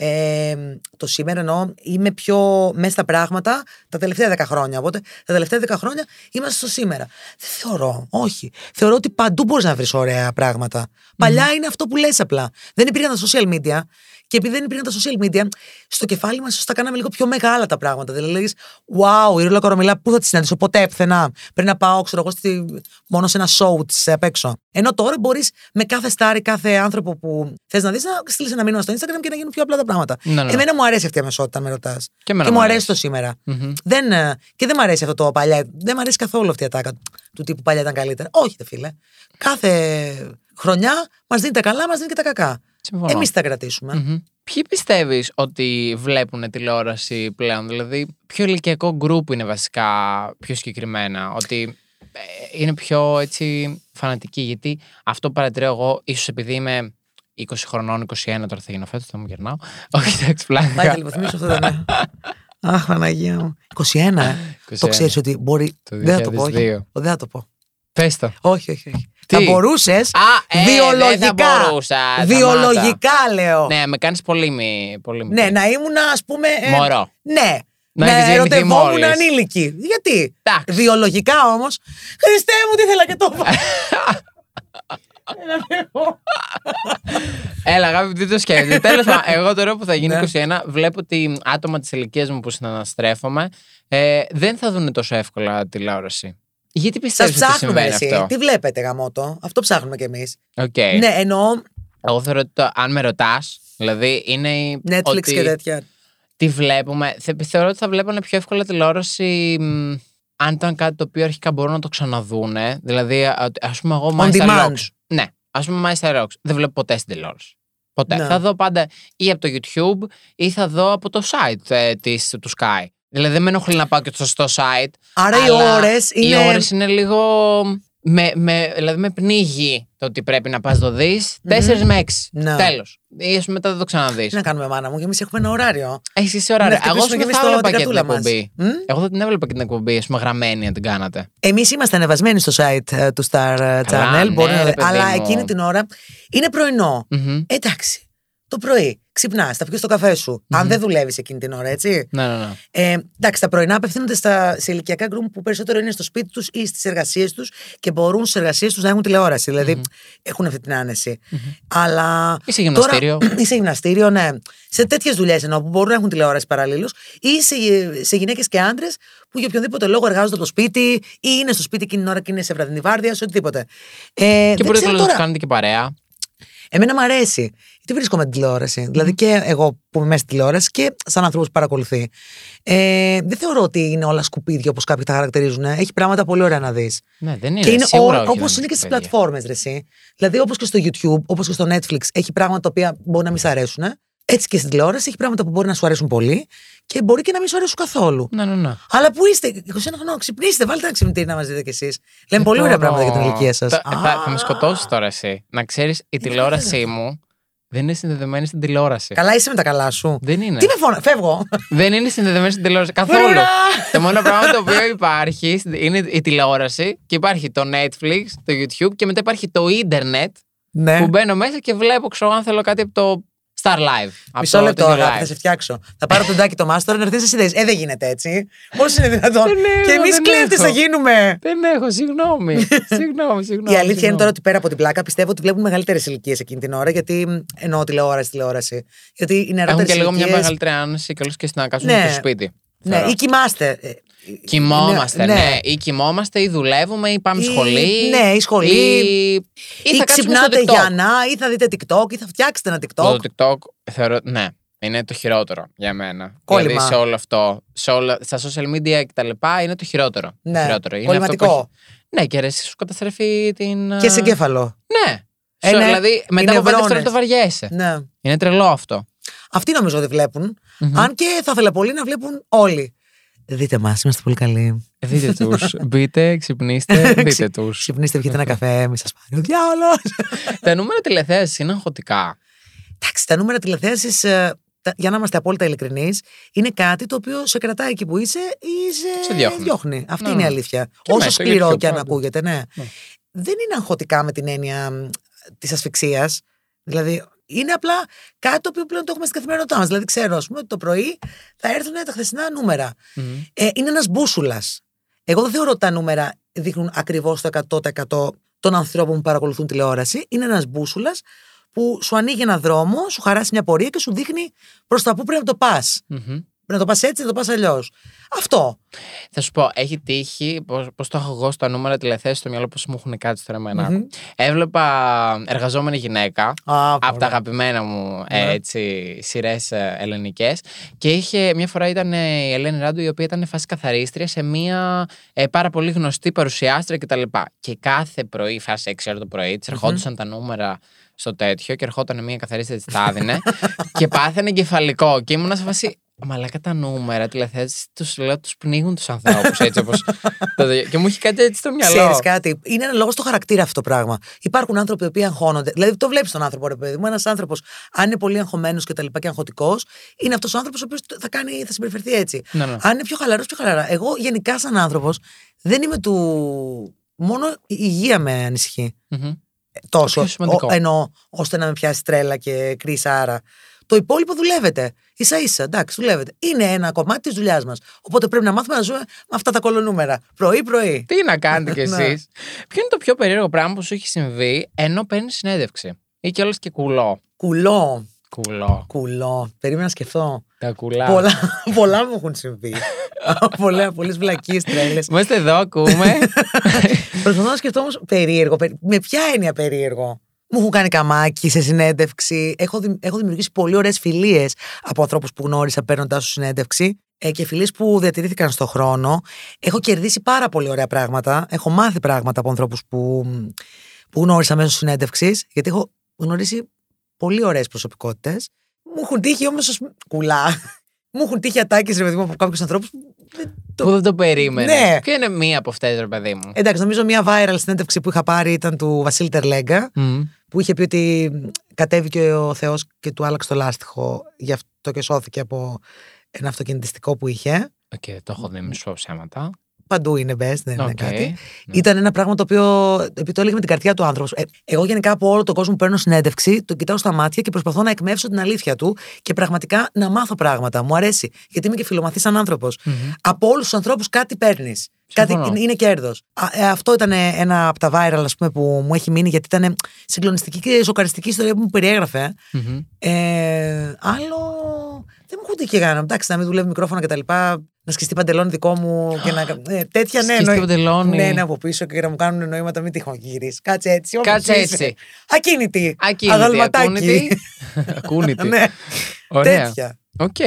Ε, το σήμερα εννοώ είμαι πιο μέσα στα πράγματα τα τελευταία δέκα χρόνια. Οπότε τα τελευταία δέκα χρόνια είμαστε στο σήμερα. Δεν θεωρώ, όχι. Θεωρώ ότι παντού μπορείς να βρεις ωραία πράγματα. Παλιά είναι αυτό που λες απλά. Δεν υπήρχαν τα social media. Και επειδή δεν υπήρχαν τα social media, στο κεφάλι μας τα κάναμε λίγο πιο μεγάλα τα πράγματα. Δηλαδή, λέγεις, Wow, η Ρούλα Κορομιλά, πού θα τη συναντήσω, ποτέ πουθενά. Πρέπει να πάω, ξέρω εγώ, στη, μόνο σε ένα show της απ' έξω. Ενώ τώρα μπορείς με κάθε στάρι, κάθε άνθρωπο που θες να δεις, να στείλεις ένα μήνυμα στο Instagram και να γίνουν πιο απλά τα πράγματα. Ναι, ναι. Εμένα μου αρέσει αυτή η αμεσότητα, αν με ρωτάς. Και εμένα μου μου αρέσει αρέσει. το σήμερα. Μμμ. Δεν, ε, και δεν μου αρέσει αυτό το παλιά. Δεν μου αρέσει καθόλου αυτή η ατάκα του τύπου παλιά ήταν καλύτερα. Όχι, δε φίλε. Κάθε χρονιά μας δίνει τα καλά, μας δίνει και τα κακά. Συμφωνώ. Εμείς τα κρατήσουμε. Μμμ. Ποιοι πιστεύεις ότι βλέπουν τηλεόραση πλέον, δηλαδή ποιο ηλικιακό γκρουπ είναι βασικά πιο συγκεκριμένα, ότι ε, είναι πιο έτσι φανατικοί, γιατί αυτό που παρατηρώ εγώ, ίσως επειδή είμαι 20 χρονών, 21 τώρα θα γίνω φέτος, θα μου γερνάω. Όχι, εντάξει, Πάει, θα πλάκα. λιποθυμίσω αυτό το νέο. Αχ, Παναγία μου. 21, ε. 21. Το ξέρεις ότι μπορεί. Το Δεν θα το πω. 2002. όχι. Δεν θα το πω. Πες το. Όχι, όχι. όχι. Τι; Θα μπορούσες. Α, ε, βιολογικά. δεν θα μπορούσα, βιολογικά λέω. Ναι, με κάνεις πολύ μη. Πολύ μη. Ναι, να ήμουν, ας πούμε. ε, Μωρό. Ναι. Να Να, έχεις γεννηθεί ερωτευόμουν μόλις. ανήλικη. Γιατί; Εντάξει. Βιολογικά όμως. Χριστέ μου, τι ήθελα και το είπα. Ένα Θεό. Έλα, αγάπη, τι το σκέφτεσαι. Τέλος πάντων, εγώ τώρα που θα γίνει Ναι. 21, βλέπω ότι άτομα της ηλικίας μου που συναναστρέφομαι ε, δεν θα δουν τόσο εύκολα τηλεόραση. Γιατί Σα πιστεύεις ότι ψάχνουμε συμβαίνει εσύ. αυτό; Τι βλέπετε, γαμώτο. Αυτό ψάχνουμε κι εμείς. Οκ. Ναι, εννοώ Εγώ θεωρώ ότι το- αν με ρωτάς, δηλαδή είναι. Netflix ότι και τέτοια. τη βλέπουμε. Θε- Θεωρώ ότι θα βλέπανε πιο εύκολα τηλεόραση μ, αν ήταν κάτι το οποίο αρχικά μπορούν να το ξαναδούνε. Δηλαδή, α ας πούμε, εγώ On Master demand. Rocks. Ναι, ας πούμε, Master Rocks. Δεν βλέπω ποτέ στην τηλεόραση. Ποτέ. Ναι. Θα δω πάντα ή από το YouTube ή θα δω από το site ε, της, του Sky. Δηλαδή, δεν με ενοχλεί να πάω και στο σωστό site. Άρα οι αλλά ώρες είναι. Οι ώρες είναι λίγο. Με, με, δηλαδή με πνίγει το ότι πρέπει να πας το δεις 4 με 6. Ναι. Τέλος. Ή ας πούμε μετά δεν το ξαναδείς. Τι να κάνουμε, μάνα μου, και εμείς έχουμε ένα ωράριο. Έχεις εσύ Να ωραία. Εγώ χτυπήσουμε ας πούμε, κι εμείς θα το- έβλεπα την και την καρτούλα μας. εκπομπή. Μμ; Εγώ θα την έβλεπα και την εκπομπή, ας πούμε, γραμμένη να την κάνατε. Εμείς είμαστε ανεβασμένοι στο site ε, του Star ε, Καλά, Channel. ναι, μπορεί να- ρε, παιδί αλλά μου. εκείνη την ώρα είναι πρωινό. Μμμ. Εντάξει. Το πρωί ξυπνάς, θα πιεις το καφέ σου. Αν δεν δουλεύεις εκείνη την ώρα, έτσι. Ναι, ναι, ναι. Ε, εντάξει, τα πρωινά απευθύνονται στα, σε ηλικιακά γκρουμ που περισσότερο είναι στο σπίτι τους ή στις εργασίες τους και μπορούν στις εργασίες τους να έχουν τηλεόραση. Δηλαδή έχουν αυτή την άνεση. Αλλά. Ή σε γυμναστήριο. Τώρα, ή σε γυμναστήριο, ναι. Σε τέτοιες δουλειές εννοώ που μπορούν να έχουν τηλεόραση παραλλήλως ή σε, σε γυναίκες και άντρες που για οποιονδήποτε λόγο εργάζονται από το σπίτι ή είναι στο σπίτι εκείνη την ώρα και είναι σε βραδινή βάρδια, σε οτιδήποτε. Ε, Και δεν μπορείτε ξέρω να τώρα- τους κάνετε και παρέα. Εμένα μου αρέσει. Γιατί βρίσκομαι την τηλεόραση. Δηλαδή και εγώ που είμαι μέσα στη τηλεόραση και σαν άνθρωπος που παρακολουθεί. Ε, δεν θεωρώ ότι είναι όλα σκουπίδια όπως κάποιοι τα χαρακτηρίζουν. Έχει πράγματα πολύ ωραία να δεις. Ναι, δεν είναι. Και είναι σίγουρα όχι, όπως δεν είναι και στις σκουπίδια. πλατφόρμες, ρε. εσύ. Δηλαδή όπως και στο YouTube, όπως και στο Netflix, έχει πράγματα τα οποία μπορεί να μην σ' αρέσουν. Έτσι και στην τηλεόραση έχει πράγματα που μπορεί να σου αρέσουν πολύ και μπορεί και να μην σου αρέσουν καθόλου. Ναι, ναι, ναι. Αλλά που είστε, 21 χρονών, ξυπνήστε, βάλτε ένα ξυπνητήρι να μα δείτε κι εσείς. Λέμε πολύ ωραία πράγματα για την ηλικία σας. Θα, θα, θα με σκοτώσεις τώρα εσύ. Να ξέρεις, η τηλεόρασή μου δεν είναι συνδεδεμένη στην τηλεόραση. Καλά, είσαι με τα καλά σου. Δεν είναι. Τι με φώνα, φεύγω. Δεν είναι συνδεδεμένη στην τηλεόραση καθόλου. Ουρά! το μόνο πράγμα το οποίο υπάρχει είναι η τηλεόραση και υπάρχει το Netflix, το YouTube και μετά υπάρχει το ίντερνετ ναι. που μπαίνω μέσα και βλέπω, ξέρω αν θέλω κάτι από το Star Live. από Μισό το λεπτό, TG αγάπη, Live. θα σε φτιάξω. θα πάρω τον τάκι το μάστορα να έρθει στι ιδέες. Ε, δεν γίνεται έτσι. Πώς είναι δυνατόν; Δεν έχω, και εμείς δεν κλέφτες έχω. θα γίνουμε. Δεν έχω, συγγνώμη. συγγνώμη, συγγνώμη. Η αλήθεια είναι συγγνώμη. τώρα ότι πέρα από την πλάκα πιστεύω ότι βλέπουν μεγαλύτερες ηλικίες εκείνη την ώρα. Γιατί μ, εννοώ τηλεόραση, τηλεόραση. Γιατί οι Έχουν νεαρότερες και λίγο μια ηλικίε. μεγαλύτερη άνεση και όλους και να κάτσουν Ναι. στο σπίτι. Ναι, θεωρώ. ή κοιμάστε. Ε, Κοιμόμαστε, ναι. ναι. Ή κοιμόμαστε, ή δουλεύουμε, ή πάμε Ή- σχολή. ναι, ή σχολή. Ή, ή Ή θα κάτσουμε στο ξυπνάτε TikTok. για να, ή θα δείτε TikTok, ή θα φτιάξετε ένα TikTok. Το TikTok θεωρώ, ναι, είναι το χειρότερο για μένα. Κόλλημα. Δηλαδή σε όλο αυτό, σε όλα, στα social media και τα λοιπά είναι το χειρότερο. Το Ναι, χειρότερο. Είναι κολληματικό. αυτό που έχει- Ναι, και ρε, εσύ σου καταστρέφει την. Και σε εγκέφαλο. Ναι. Ε, Σε- ναι, δηλαδή μετά είναι από πέντε βρώνες. το βαριέσαι. Ναι. Είναι τρελό αυτό. Αυτοί νομίζω ότι βλέπουν. Αν και θα ήθελα πολύ να βλέπουν όλοι. Δείτε μας, είμαστε πολύ καλοί. Δείτε τους. Μπείτε, ξυπνήστε, δείτε τους. Ξυπνήστε, πιείτε ένα καφέ, μη σας πάρει ο διάολος. τα νούμερα τηλεθέασης είναι αγχωτικά. Εντάξει, τα νούμερα τηλεθέασης, για να είμαστε απόλυτα ειλικρινείς, είναι κάτι το οποίο σε κρατάει εκεί που είσαι ή σε, Σε διώχνει. Αυτή Ναι, είναι η ναι. αλήθεια. Και Όσο μέσα, σκληρό YouTube και αν πάντα. ακούγεται, ναι. Ναι. Δεν είναι αγχωτικά με την έννοια της ασφυξίας. Δηλαδή, είναι απλά κάτι το οποίο πλέον το έχουμε στην καθημερινότητά μας. Δηλαδή, ξέρω, ας πούμε, ότι το πρωί θα έρθουν τα χθεσινά νούμερα. Μμμ. Ε, είναι ένας μπούσουλας. Εγώ δεν θεωρώ ότι τα νούμερα δείχνουν ακριβώς το 100% των ανθρώπων που παρακολουθούν τηλεόραση. Είναι ένας μπούσουλας που σου ανοίγει ένα δρόμο, σου χαράσει μια πορεία και σου δείχνει προς τα πού πρέπει να το πας. Μμμ. Να το πας έτσι, να το πας αλλιώς. Αυτό. Θα σου πω, έχει τύχει πώ το έχω εγώ στα νούμερα τηλεθέασης στο μυαλό, πώ μου έχουν κάτσει τώρα εμένα. Μμμ. Έβλεπα εργαζόμενη γυναίκα. Α, από τα ωραία. αγαπημένα μου Ναι. ε, έτσι, σειρές ελληνικές. Και είχε, μια φορά ήταν ε, η Ελένη Ράντου, η οποία ήταν φάση καθαρίστρια σε μια ε, πάρα πολύ γνωστή παρουσιάστρια κτλ. Και κάθε πρωί, φάση 6 ώρα το πρωί, της ερχόντουσαν τα νούμερα στο τέτοιο και ερχόταν μια καθαρίστρια, της τα έδινε και πάθαινε κεφαλικό. Και ήμουν σε φάση. Μαλάκα τα νούμερα, τηλεθέσει, τους λέω, τους πνίγουν τους ανθρώπους έτσι όπως. και μου έχει κάτι έτσι στο μυαλό. Ξέρεις κάτι, είναι ένα λόγος στο χαρακτήρα αυτό το πράγμα. Υπάρχουν άνθρωποι οι οποίοι αγχώνονται. Δηλαδή, το βλέπεις τον άνθρωπο, ρε παιδί μου. Ένας άνθρωπος, αν είναι πολύ αγχωμένος και τα λοιπά και αγχωτικός, είναι αυτός ο άνθρωπος ο οποίος θα, κάνει, θα συμπεριφερθεί έτσι. Ναι, ναι. Αν είναι πιο χαλαρός, πιο χαλαρά. Εγώ γενικά, σαν άνθρωπος, δεν είμαι του. Μόνο η υγεία με ανησυχεί. Μμμ. Τόσο. πιο σημαντικό. Ο- εννοώ, ώστε να με πιάσει τρέλα και κρίσα άρα. Το υπόλοιπο δουλεύεται. σα ίσα, εντάξει, δουλεύεται. Είναι ένα κομμάτι της δουλειάς μας. Οπότε πρέπει να μάθουμε να ζούμε με αυτά τα κολονούμερα. Πρωί-πρωί. Τι να κάνετε κι Ναι. εσείς. Ποιο είναι το πιο περίεργο πράγμα που σου έχει συμβεί ενώ παίρνεις συνέντευξη. Ή κιόλα και κουλό; Κουλό. Κουλό. Κουλό. Περίμενα να σκεφτώ. Τα κουλά. Πολλά, πολλά μου έχουν συμβεί. Πολλά, πολλές βλακίες τρέλες. Είμαστε εδώ, ακούμε. Προσπαθώ να σκεφτώ όμως περίεργο. περί- Με ποια έννοια περίεργο. Μου έχουν κάνει καμάκι σε συνέντευξη. Έχω, δημ- έχω δημιουργήσει πολύ ωραίες φιλίες από ανθρώπους που γνώρισα παίρνοντά τους συνέντευξη ε, και φιλίες που διατηρήθηκαν στο χρόνο. Έχω κερδίσει πάρα πολύ ωραία πράγματα. Έχω μάθει πράγματα από ανθρώπους που, που γνώρισα μέσω συνέντευξης, γιατί έχω γνωρίσει πολύ ωραίες προσωπικότητες. Μου έχουν τύχει όμως κουλά. Μου έχουν τύχει ατάκες, ρε παιδί μου, από κάποιους ανθρώπους. Που δεν το περίμενες. Ναι. Ποια είναι μία από αυτές, ρε παιδί μου; Εντάξει, νομίζω μια viral συνέντευξη που είχα πάρει ήταν του Βασίλη Τερλέγκα, Μμ. που είχε πει ότι κατέβηκε ο Θεός και του άλλαξε το λάστιχο, γι' αυτό και σώθηκε από ένα αυτοκινητιστικό που είχε. Οκ, δεν το έχω δει, μη σου πω ψέματα. Παντού είναι best, δεν είναι Οκ. κάτι. Ναι. Ήταν ένα πράγμα το οποίο. Επειδή το έλεγε με την καρδιά του άνθρωπος. Ε, εγώ γενικά από όλο τον κόσμο που παίρνω συνέντευξη, τον κοιτάω στα μάτια και προσπαθώ να εκμαιεύσω την αλήθεια του και πραγματικά να μάθω πράγματα. Μου αρέσει. Γιατί είμαι και φιλομαθής σαν άνθρωπος. Μμμ. Από όλους τους ανθρώπους κάτι παίρνεις. Κάτι Συμφωνώ. είναι- είναι κέρδος. αυτό ήταν ένα από τα viral ας πούμε, που μου έχει μείνει γιατί ήταν συγκλονιστική και σοκαριστική ιστορία που μου περιέγραφε. Μμμ. Ε, άλλο. Δεν μου έχουν τύχει κανένα. Εντάξει, να μην δουλεύει μικρόφωνα κτλ. Να σκιστεί παντελόνι δικό μου και να. Ε, τέτοια ναι, Σκιστεί εννοεί- παντελόνι. Ναι, ναι, από πίσω και να μου κάνουν νοήματα μην τυχόν γυρίσει. Κάτσε έτσι. όπως Κάτσε είσαι. έτσι. Ακίνητη. Ακίνητη, Αγαλματάκι. ακούνητη. Ακούνητη. ναι, Ωραία. τέτοια. Οκ.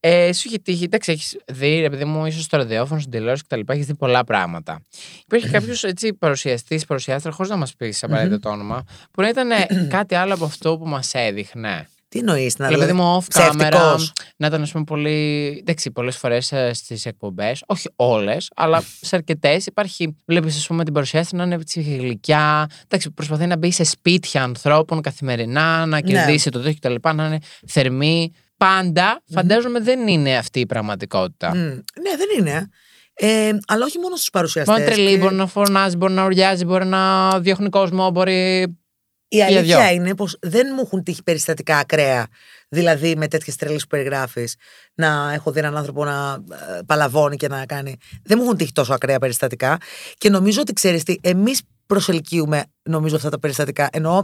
Ε, σου έχει τύχει, εντάξει, έχεις δει, ρε παιδί μου, ίσως στο ραδιόφωνο, στην τηλεόραση κτλ. Έχεις δει πολλά πράγματα. Υπάρχει κάποιος έτσι παρουσιαστής, παρουσιάστρα, χωρίς να μας πεις απαραίτητα το όνομα, που να ήταν κάτι άλλο από αυτό που μας έδειχνε; Τι εννοείς, να Δηλαδή μου off camera, ψεύτικος. να ήταν, ας πούμε, πολύ. Εντάξει, πολλές φορές στις εκπομπές, όχι όλες, αλλά σε αρκετές υπάρχει. Βλέπεις, ας πούμε, την παρουσιάστρια να είναι έτσι γλυκιά. Εντάξει, προσπαθεί να μπει σε σπίτια ανθρώπων καθημερινά, να κερδίσει το τέτοιο κτλ. Να είναι θερμή. Πάντα, φαντάζομαι, δεν είναι αυτή η πραγματικότητα. Μμ, Ναι, δεν είναι. Ε, αλλά όχι μόνο στους παρουσιαστές. Μπορεί να τρελεί, μπορεί να φωνάζει, μπορεί να ουριάζει, μπορεί να διώχνει κόσμο, μπορεί. Η για αλήθεια δυο. είναι πως δεν μου έχουν τύχει περιστατικά ακραία. Δηλαδή με τέτοιες τρέλε που περιγράφεις, να έχω δει έναν άνθρωπο να ε, παλαβώνει και να κάνει. Δεν μου έχουν τύχει τόσο ακραία περιστατικά. Και νομίζω ότι ξέρεις τι, εμείς προσελκύουμε νομίζω αυτά τα περιστατικά. Εννοώ,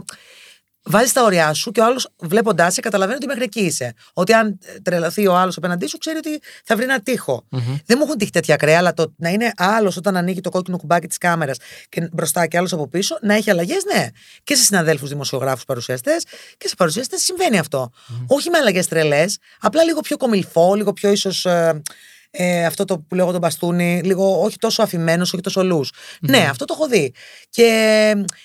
βάζεις τα όρια σου και ο άλλος βλέποντάς σε καταλαβαίνει ότι μέχρι εκεί είσαι. Ότι αν ε, τρελαθεί ο άλλος απέναντί σου, ξέρει ότι θα βρει ένα τείχο. Δεν μου έχουν τύχει τέτοια ακραία, αλλά το να είναι άλλος όταν ανοίγει το κόκκινο κουμπάκι της κάμερας και μπροστά και άλλος από πίσω, να έχει αλλαγές, ναι. Και σε συναδέλφους δημοσιογράφους παρουσιαστές και σε παρουσιαστές συμβαίνει αυτό. Όχι με αλλαγές τρελές, απλά λίγο πιο κομιλφό, λίγο πιο ίσως. Ε, ε, αυτό το που λέγω τον μπαστούνι, λίγο όχι τόσο αφημένος, όχι τόσο loose. Ναι, αυτό το έχω δει. Και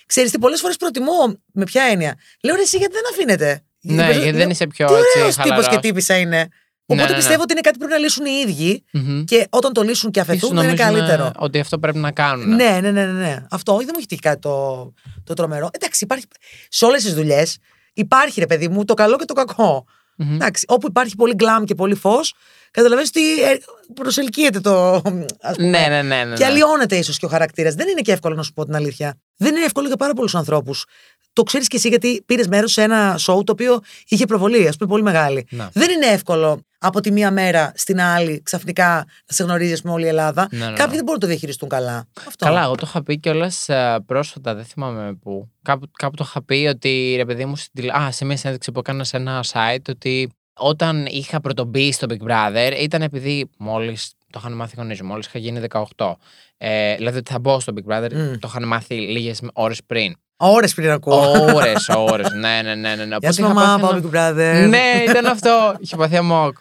ξέρεις τι, πολλές φορές προτιμώ με ποια έννοια. Λέω ρε, εσύ γιατί δεν αφήνεται; Ναι, Λέω, γιατί δεν είσαι πιο Τι έτσι ωραίος τύπος χαλαρός. και τύπησα είναι. Οπότε ναι, ναι. πιστεύω ότι είναι κάτι που πρέπει να λύσουν οι ίδιοι Μμμ. και όταν το λύσουν και Ίσως αφαιθούν θα είναι νομίζουν, καλύτερο. ε, Ότι αυτό πρέπει να κάνουν. Ναι, ναι, ναι, ναι, ναι. Αυτό όχι, δεν μου έχει τύχει κάτι το, το τρομερό. Εντάξει, υπάρχει. Σε όλες τις δουλειές υπάρχει ρε παιδί μου το καλό και το κακό. Μμμ. Εντάξει, όπου υπάρχει πολύ γκλαμ και πολύ φως, καταλαβαίνεις ότι ε, προσελκύεται το. Ας πούμε, Ναι, ναι, ναι. ναι, και ναι. αλλοιώνεται ίσως και ο χαρακτήρας. Δεν είναι και εύκολο να σου πω την αλήθεια. Δεν είναι εύκολο για πάρα πολλούς ανθρώπους. Το ξέρεις κι εσύ γιατί πήρες μέρος σε ένα σοου το οποίο είχε προβολή, ας πούμε, πολύ μεγάλη. Να. Δεν είναι εύκολο από τη μία μέρα στην άλλη ξαφνικά να σε γνωρίζει ας πούμε, όλη η Ελλάδα. Ναι, ναι, ναι. Κάποιοι δεν μπορούν να το διαχειριστούν καλά. Αυτό. Καλά, εγώ το είχα πει κιόλας πρόσφατα, δεν θυμάμαι πού. Κάπου, κάπου το είχα πει ότι ρε παιδί μου, στην τηλε- α, σε μια συνέντευξη που έκανα σε ένα site, ότι όταν είχα πρωτομπεί στο Big Brother ήταν επειδή μόλις το είχαν μάθει οι γονείς μου, μόλις είχα γίνει 18. Ε, δηλαδή ότι θα μπω στο Big Brother, Μμ. το είχαν μάθει λίγες ώρες πριν. Ώρες πριν ακούω. Ώρες, ώρες. Ναι, ναι, ναι. ναι, ναι. Γεια σου, είχα μαμά, πάθει πάω ένα- Big Brother. ναι, ήταν αυτό. Είχε πάθει αμόκ.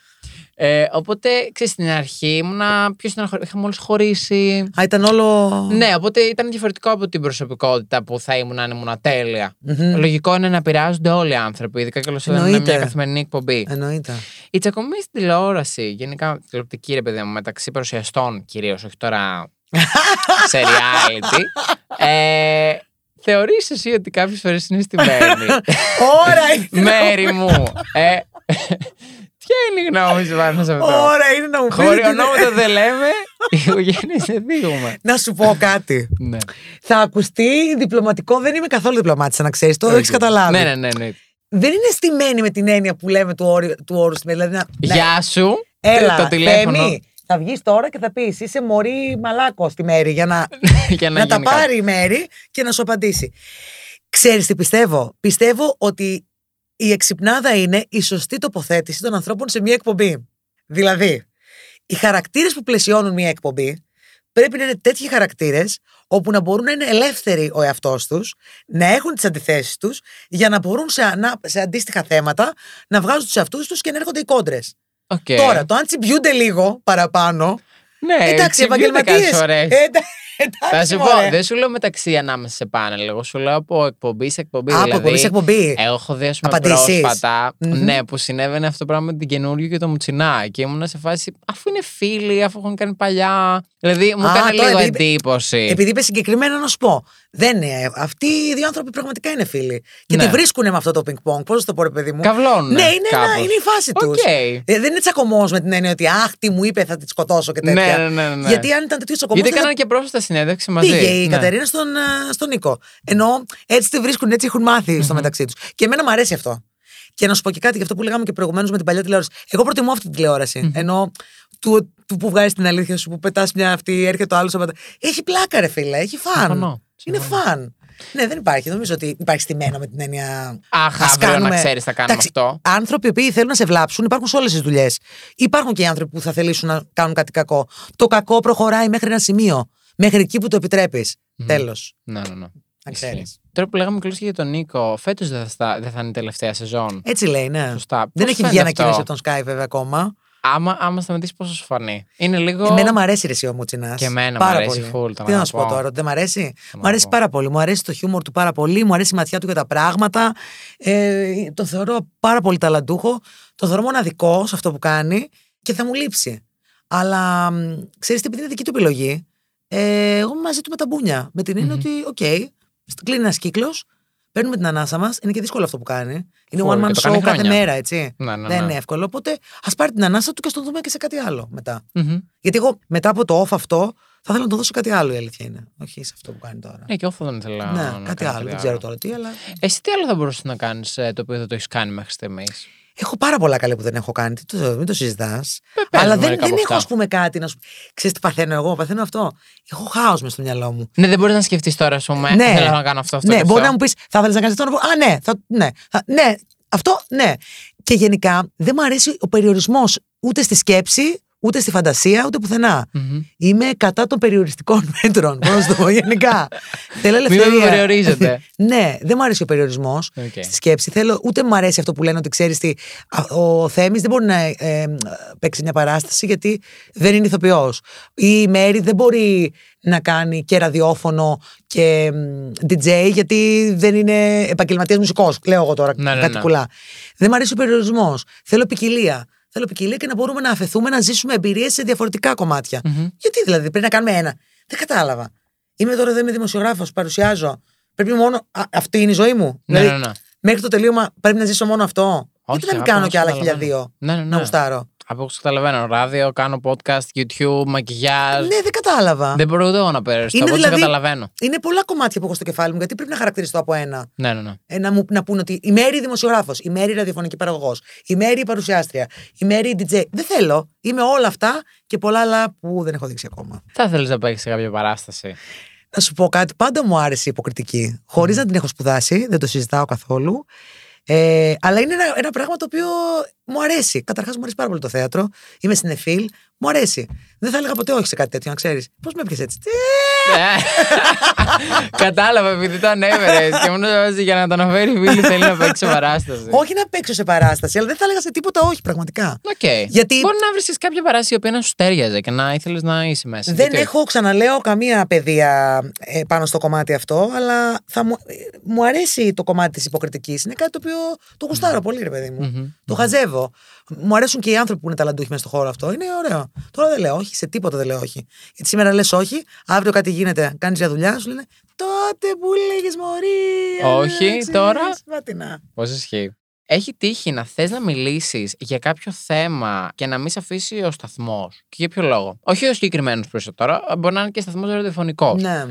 Ε, οπότε, ξέρεις, στην αρχή ήμουνα πιο στεναχωρή. Είχα μόλις χωρίσει. Α, ήταν όλο. Ναι, οπότε ήταν διαφορετικό από την προσωπικότητα που θα ήμουν αν ήμουν τέλεια. Μμμ. Λογικό είναι να επηρεάζονται όλοι οι άνθρωποι, ειδικά και όταν είναι Εννοείται. μια καθημερινή εκπομπή. Εννοείται. Οι τσακωμοί στην τηλεόραση, γενικά τηλεοπτική ρε παιδί μου, μεταξύ παρουσιαστών κυρίως, όχι τώρα σε reality. Ε, Θεωρείς εσύ ότι κάποιες φορές είναι στημένοι. Ώρα είναι. Μαίρη μου. Ε, ποια είναι η γνώμη σου πάνω σε αυτό; Ώρα είναι να μου πεις. Χωρίς ονόματα δεν λέμε, οικογένειες δεν θίγουμε. Να σου πω κάτι. Ναι. Θα ακουστεί διπλωματικό. Δεν είμαι καθόλου διπλωμάτισσα, να ξέρεις. Το Οκ. έχει καταλάβει. Ναι, ναι, ναι. ναι. Δεν είναι στημένη με την έννοια που λέμε του, όρου, του όρου στη μέση. Δηλαδή, να, να- Γεια σου. Έλα, το τηλέφωνο. Θέμη, θα βγεις τώρα και θα πεις είσαι μωρή μαλάκο στη μέρη για να, για να, να τα γίνει κάτι. πάρει η μέρη και να σου απαντήσει. Ξέρεις τι πιστεύω; Πιστεύω ότι η εξυπνάδα είναι η σωστή τοποθέτηση των ανθρώπων σε μια εκπομπή. Δηλαδή, οι χαρακτήρες που πλαισιώνουν μια εκπομπή πρέπει να είναι τέτοιοι χαρακτήρες όπου να μπορούν να είναι ελεύθεροι ο εαυτός τους, να έχουν τις αντιθέσεις τους, για να μπορούν σε, ανα- σε αντίστοιχα θέματα να βγάζουν τους εαυτούς τους και να έρχονται οι κόντρες. Οκ. Τώρα, το αν τσιμπιούνται λίγο παραπάνω. Ναι, εντάξει, τσιμπιούνται επαγγελματίες. κάποιες φορές. εντάξει, Θα σου πω, μωρέ. δεν σου λέω μεταξύ ανάμεσα σε πάνελ. Εγώ σου λέω από εκπομπής σε εκπομπής. Α, από δηλαδή, εκπομπής σε εκπομπής. Εγώ έχω δει ας πούμε, Απαντήσεις. πρόσφατα Μμμ. ναι, που συνέβαινε αυτό το πράγμα με την Καινούργιου και τον Μουτσινά. Και ήμουν σε φάση, αφού είναι φίλοι, αφού έχουν κάνει παλιά. Δηλαδή μου Α, έκανε τώρα λίγο επειδή- εντύπωση. Επειδή είπε συγκεκριμένα να σου πω. Δεν είναι. Αυτοί οι δύο άνθρωποι πραγματικά είναι φίλοι. Και Ναι. τη βρίσκουν με αυτό το πινγκ-πονγκ. Πώς το πω, ρε παιδί μου. Καυλώνουν. Ναι, είναι, ένα, κάπως. είναι η φάση τους. Οκ. δεν είναι τσακωμός με την έννοια ότι Αχ, τι μου είπε, θα τη σκοτώσω και Ναι, τέτοια. ναι, ναι, ναι. Γιατί αν ήταν τέτοιο τσακωμός. Γιατί έκαναν και πρόσφατα συνέντευξη μαζί. Πήγε η Ναι. Κατερίνα στον, α, στον Νίκο. Ενώ έτσι τη βρίσκουν, έτσι έχουν μάθει στο μεταξύ τους. Και εμένα μου αρέσει αυτό. Και να σου πω και κάτι για αυτό που λέγαμε και προηγουμένως με την παλιά τηλεόραση. Εγώ προτιμώ αυτή την τηλεόραση. Ενώ του, του που βγάζει την αλήθεια σου, που πετάς μια αυτή, έρχεται το άλλος. σου πετά- Έχει πλάκα, ρε φίλε, έχει fun. Συμφωνώ, Είναι συμφωνώ. fun. Ναι, δεν υπάρχει. Νομίζω ότι υπάρχει στημένο με την έννοια. Αχ, «Ας αύριο να κάνουμε». ξέρεις θα κάνουμε Εντάξει, αυτό. Άνθρωποι οι οποίοι θέλουν να σε βλάψουν υπάρχουν σε όλες τις δουλειές. Υπάρχουν και οι άνθρωποι που θα θελήσουν να κάνουν κάτι κακό. Το κακό προχωράει μέχρι ένα σημείο. Μέχρι εκεί που το επιτρέπεις. Τέλος. Ναι, ναι, ναι. Να Ισχύει. ξέρεις. Τώρα που λέγαμε κλείσει για τον Νίκο, φέτος δεν, θα στα- δεν θα είναι η τελευταία σεζόν. Έτσι λέει, ναι. Σωστά. Δεν Πώς έχει βγει φαίνεται ανακοίνωση αυτό; από τον Sky βέβαια ακόμα. Άμα, άμα σταματήσει, πόσο σου φανεί; Είναι λίγο. Εμένα μου αρέσει ρε, εσύ ο Μουτσινάς. Και εμένα μ' πάρα αρέσει πολύ. full, το Τι να να σου πω πω. τώρα, ότι δεν μ' αρέσει; να Μου αρέσει πω. πάρα πολύ. Μου αρέσει το χιούμορ του πάρα πολύ. Μου αρέσει η ματιά του για τα πράγματα. Ε, τον θεωρώ πάρα πολύ ταλαντούχο. Τον θεωρώ μοναδικό σε αυτό που κάνει και θα μου λείψει. Αλλά ξέρεις τι, επειδή είναι δική του επιλογή, ε, εγώ είμαι μαζί του με τα μπούνια. Με την έννοια ότι, οκ, κλείνει ένας κύκλος, παίρνουμε την ανάσα μας. Είναι και δύσκολο αυτό που κάνει. Είναι Full, one man και το κάνει show κάθε χρόνια. μέρα, έτσι. Ναι, ναι, Δεν ναι. είναι εύκολο. Οπότε ας πάρει την ανάσα του και ας τον δούμε και σε κάτι άλλο μετά. Μμμ. Γιατί εγώ μετά από το off αυτό θα ήθελα να τον δω σε κάτι άλλο η αλήθεια είναι. Όχι σε αυτό που κάνει τώρα. Ναι, και όχι δεν ήθελα. ναι, να κάτι κάνω άλλο. Δεν ξέρω τώρα τι, αλλά. Εσύ τι άλλο θα μπορούσε να κάνεις το οποίο δεν το έχεις κάνει μέχρι στιγμής; Έχω πάρα πολλά καλή που δεν έχω κάνει. Τι το, μην το συζητάς. πες Αλλά μου δεν, μερικά δεν από έχω, αυτά. ας πούμε, κάτι να σου. Ξέρεις τι παθαίνω εγώ. Παθαίνω αυτό. Έχω χάος μες στο μυαλό μου. Ναι, δεν μπορείς να σκεφτείς τώρα, ας πούμε. Ναι. Θέλω να κάνω αυτό. αυτό ναι, και μπορεί αυτό. να μου πεις, θα ήθελε να κάνεις αυτό. Να πω, Α, ναι, θα, ναι, θα- ναι. Αυτό, ναι. Και γενικά δεν μου αρέσει ο περιορισμός ούτε στη σκέψη, ούτε στη φαντασία, ούτε πουθενά. Μμμ. Είμαι κατά των περιοριστικών μέτρων. Μπορώ να σου το πω γενικά. Θέλω Μην με ελευθερία. περιορίζετε. ναι, δεν μου αρέσει ο περιορισμός Οκ. στη σκέψη. Θέλω, ούτε μου αρέσει αυτό που λένε ότι ξέρεις τι. α, Ο Θέμης δεν μπορεί να ε, ε, παίξει μια παράσταση γιατί δεν είναι ηθοποιός. Ή η Μαίρη δεν μπορεί να κάνει και ραδιόφωνο και μ, DJ γιατί δεν είναι επαγγελματίας μουσικός. Λέω εγώ τώρα Ναι, ναι, κάτι ναι. κουλά. Δεν μου αρέσει ο περιορισμός. Θέλω ποικιλία. Θέλω ποικιλία και να μπορούμε να αφεθούμε να ζήσουμε εμπειρίες σε διαφορετικά κομμάτια. Μμμ. Γιατί δηλαδή πρέπει να κάνουμε ένα. Δεν κατάλαβα. Είμαι τώρα εδώ, είμαι δημοσιογράφος, παρουσιάζω. Πρέπει μόνο. Α, αυτή είναι η ζωή μου. Ναι, δηλαδή, ναι, ναι. μέχρι το τελείωμα πρέπει να ζήσω μόνο αυτό. Όχι, Γιατί να μην αγάπη, κάνω να κι άλλα καταλαβαίνω. χίλια δύο. Ναι, ναι, Να ναι. γουστάρω; Από όσο καταλαβαίνω, ράδιο, κάνω podcast, YouTube, μακιγιάζ. Ναι, δεν κατάλαβα. Δεν μπορώ ούτε εγώ να περιοριστώ. Είναι Από όσο δηλαδή- καταλαβαίνω. Είναι πολλά κομμάτια που έχω στο κεφάλι μου, γιατί πρέπει να χαρακτηριστώ από ένα. Ναι, ναι, ναι. Ε, να, μου, να πούνε ότι η Μέρη δημοσιογράφος, η Μέρη ραδιοφωνική παραγωγός, η Μέρη παρουσιάστρια, η Μέρη DJ. Δεν θέλω. Είμαι όλα αυτά και πολλά άλλα που δεν έχω δείξει ακόμα. Θα ήθελε να παίξει σε κάποια παράσταση. Να σου πω κάτι, πάντα μου άρεσε η υποκριτική. Χωρίς να την έχω σπουδάσει, δεν το συζητάω καθόλου. Ε, αλλά είναι ένα, ένα πράγμα το οποίο μου αρέσει. Καταρχάς, μου αρέσει πάρα πολύ το θέατρο. Είμαι σινεφίλ. Μου αρέσει. Δεν θα έλεγα ποτέ όχι σε κάτι τέτοιο, να ξέρεις. Πώς με έπιασες έτσι; Τι, Ε, Κατάλαβα επειδή το ανέφερε και μόνο για να το αναφέρει η φίλη θέλει να παίξει σε παράσταση. Όχι να παίξω σε παράσταση, αλλά δεν θα έλεγα σε τίποτα όχι, πραγματικά. Οκ. Γιατί- Μπορεί να βρεις κάποια παράσταση η οποία να σου ταίριαζε και να ήθελες να είσαι μέσα. Δεν Γιατί όχι. έχω, ξαναλέω, καμία παιδεία ε, πάνω στο κομμάτι αυτό, αλλά θα μου, ε, μου αρέσει το κομμάτι της υποκριτικής. Είναι κάτι το οποίο το γουστάρω πολύ, ρε παιδί μου. Μμμ. Το χαζεύω. Μου αρέσουν και οι άνθρωποι που είναι ταλαντούχοι μέσα στο χώρο αυτό. Είναι ωραίο. Τώρα δεν λέω όχι, σε τίποτα δεν λέω όχι. Γιατί σήμερα λες όχι, αύριο κάτι γίνεται, κάνεις μια δουλειά, σου λένε τότε που λέγες Μωρή. Όχι, Αλέξη, τώρα. Σπάτινα. Πώς ισχύει. Έχει τύχει να θες να μιλήσεις για κάποιο θέμα και να μην σε αφήσει ο σταθμός. Και για ποιο λόγο. Όχι ο συγκεκριμένος περισσότερο, μπορεί να είναι και σταθμός ραδιοφωνικός. Ναι.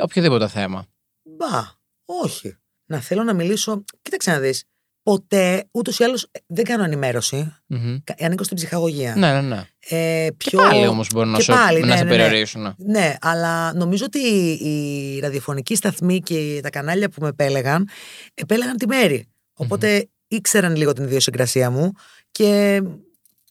Οποιοδήποτε θέμα. Μπα, όχι. Να θέλω να μιλήσω. Κοίταξε να δεις. Ποτέ, ούτως ή άλλως, δεν κάνω ενημέρωση. Μμμ. Κα- Ανήκω στην ψυχαγωγία. Ναι, ναι, ναι. Ε, Και πιο... πάλι όμως μπορεί να, και σου, πάλι, να ναι, σε ναι, ναι. περιορίσουν. Ναι, αλλά νομίζω ότι οι ραδιοφωνικοί σταθμοί και τα κανάλια που με επέλεγαν, επέλεγαν τη μέρη. Οπότε ήξεραν λίγο την ιδιοσυγκρασία μου και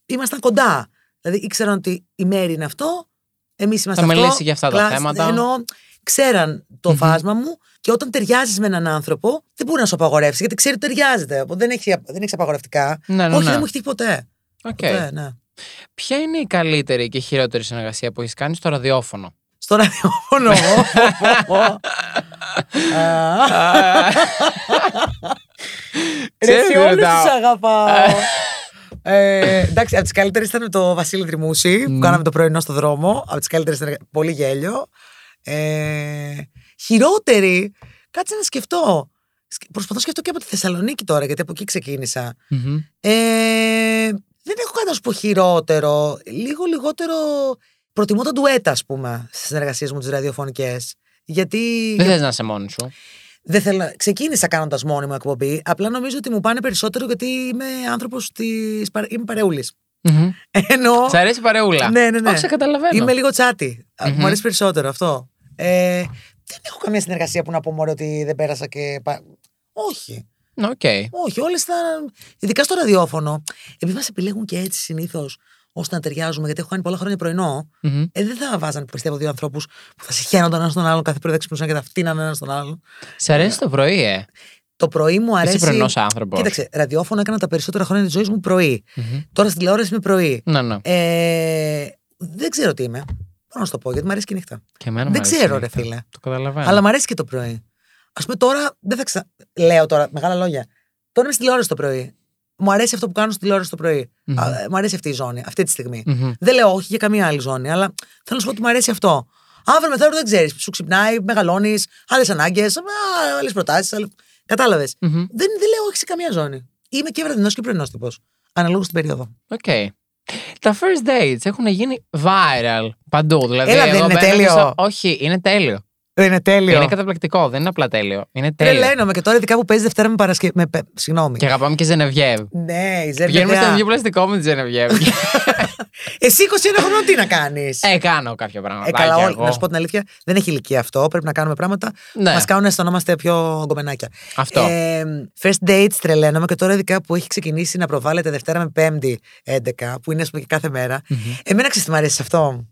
ήμασταν κοντά. Δηλαδή ήξεραν ότι η μέρη είναι αυτό, Εμείς είμαστε Θα αυτό. μιλήσει για αυτά τα κλάσ- θέματα. Ενώ ξέραν το φάσμα μου και όταν ταιριάζεις με έναν άνθρωπο, δεν μπορεί να σου απαγορεύσει γιατί ξέρει ότι ταιριάζεται. Οπότε δεν έχει, δεν έχεις απαγορευτικά. Ναι, ναι, Όχι, ναι. δεν μου έχει τύχει ποτέ. Οκ. ποτέ ναι. Ποια είναι η καλύτερη και χειρότερη συνεργασία που έχεις κάνει στο ραδιόφωνο; Στο ραδιόφωνο. Α, Ρε, Ξέρεις, σε όλους ρωτάω. τους αγαπάω. Ε, εντάξει, από τις καλύτερες ήταν το Βασίλη Τριμούση που κάναμε το πρωινό στο δρόμο. Από τις καλύτερες ήταν πολύ γέλιο. Ε, χειρότερη, κάτσε να σκεφτώ. Σκ- Προσπαθώ να σκεφτώ και από τη Θεσσαλονίκη τώρα, γιατί από εκεί ξεκίνησα. Μμμ. Ε, δεν έχω κάτι να σου πω χειρότερο. Λίγο λιγότερο. Προτιμώ τα ντουέτα, ας πούμε, στις συνεργασίες μου τις ραδιοφωνικές. Γιατί. Δεν θες να είσαι μόνη σου. Δεν θέλω... Ξεκίνησα κάνοντας μόνη μου εκπομπή. Απλά νομίζω ότι μου πάνε περισσότερο γιατί είμαι άνθρωπος της. Είμαι παρεούλης. Μμμ. Ενώ. Σ' αρέσει η παρεούλα. Ναι, ναι, ναι. Όχι, σε καταλαβαίνω. Είμαι λίγο chatty. Α, Μμμ. Μου αρέσει περισσότερο αυτό. Ε, δεν έχω καμία συνεργασία που να πω μόνο ότι δεν πέρασα και. πα- Όχι. Ναι, Οκ. Όχι, όλες ήταν. Ειδικά στο ραδιόφωνο. Επειδή μας επιλέγουν και έτσι συνήθως ώστε να ταιριάζουμε, γιατί έχω κάνει πολλά χρόνια πρωινό, Μμμ. ε, δεν θα βάζανε πιστεύω δύο ανθρώπους που θα συχαίνονταν ένα στον άλλον κάθε πρωί, θα ξυπνούσαν και θα φτύνανε ένα στον άλλον. Σ' αρέσει το πρωί, ε. Το πρωί μου αρέσει. Είσαι πρωινός άνθρωπος. Κοίταξε, ραδιόφωνο έκανα τα περισσότερα χρόνια της ζωής μου πρωί. Τώρα στην τηλεόραση είμαι πρωί. Ναι, ναι. Ε, δεν ξέρω τι είμαι. Μπορώ να σου το πω, γιατί μου αρέσει και η νύχτα. Και εμένα μου δεν αρέσει η ξέρω, ρε νύχτα. φίλε. Το καταλαβαίνω. Αλλά μου αρέσει και το πρωί. Α πούμε τώρα, δεν θα ξα... Λέω τώρα μεγάλα λόγια. Τώρα είμαι στη τηλεόραση το πρωί. Μου αρέσει αυτό που κάνω στη τηλεόραση το πρωί. Μμμ. Α, ε, μου αρέσει αυτή η ζώνη, αυτή τη στιγμή. Μμμ. Δεν λέω όχι για καμία άλλη ζώνη, αλλά θέλω να σου πω ότι μου αρέσει αυτό. Αύριο μεθαύριο δεν ξέρεις. Σου ξυπνάει, μεγαλώνεις, άλλες ανάγκες, άλλες προτάσεις. Άλλες... Κατάλαβες. Μμμ. Δεν, δεν λέω όχι σε καμία ζώνη. Είμαι και βραδινός και πρωινός τύπος. Αναλόγως την περίοδο. Οκ. Τα first dates έχουν γίνει viral παντού. Δηλαδή, Έλα, δεν εγώ είναι μπαίνω και τέλειο. στο- Όχι, είναι τέλειο. Δεν είναι τέλειο. Είναι καταπληκτικό, δεν είναι απλά τέλειο. Είναι τέλειο. Τρελαίνομαι και τώρα ειδικά που παίζει Δευτέρα με Παρασκευή. Με... πε- Συγγνώμη. Και αγαπάμε και Ζενεβιέβ. Ναι, η Ζέρ Πηγαίνουμε παιδιά. στο βιβλίο πλαστικό με τη Ζενεβιέβ. Εσύ 21 χρονών τι να κάνεις; ε, κάνω κάποια πράγματα. Ε, καλά, όλοι. Να σου πω την αλήθεια, δεν έχει ηλικία αυτό. Πρέπει να κάνουμε πράγματα. Ναι. Μας κάνουν να αισθανόμαστε πιο γκομενάκια. Αυτό. Ε, first dates τρελαίνομαι και τώρα ειδικά που έχει ξεκινήσει να προβάλλεται Δευτέρα με Πέμπτη 11, που είναι ας πούμε και κάθε μέρα. Εμένα ξέρεις τι μου αρέσει σε αυτό;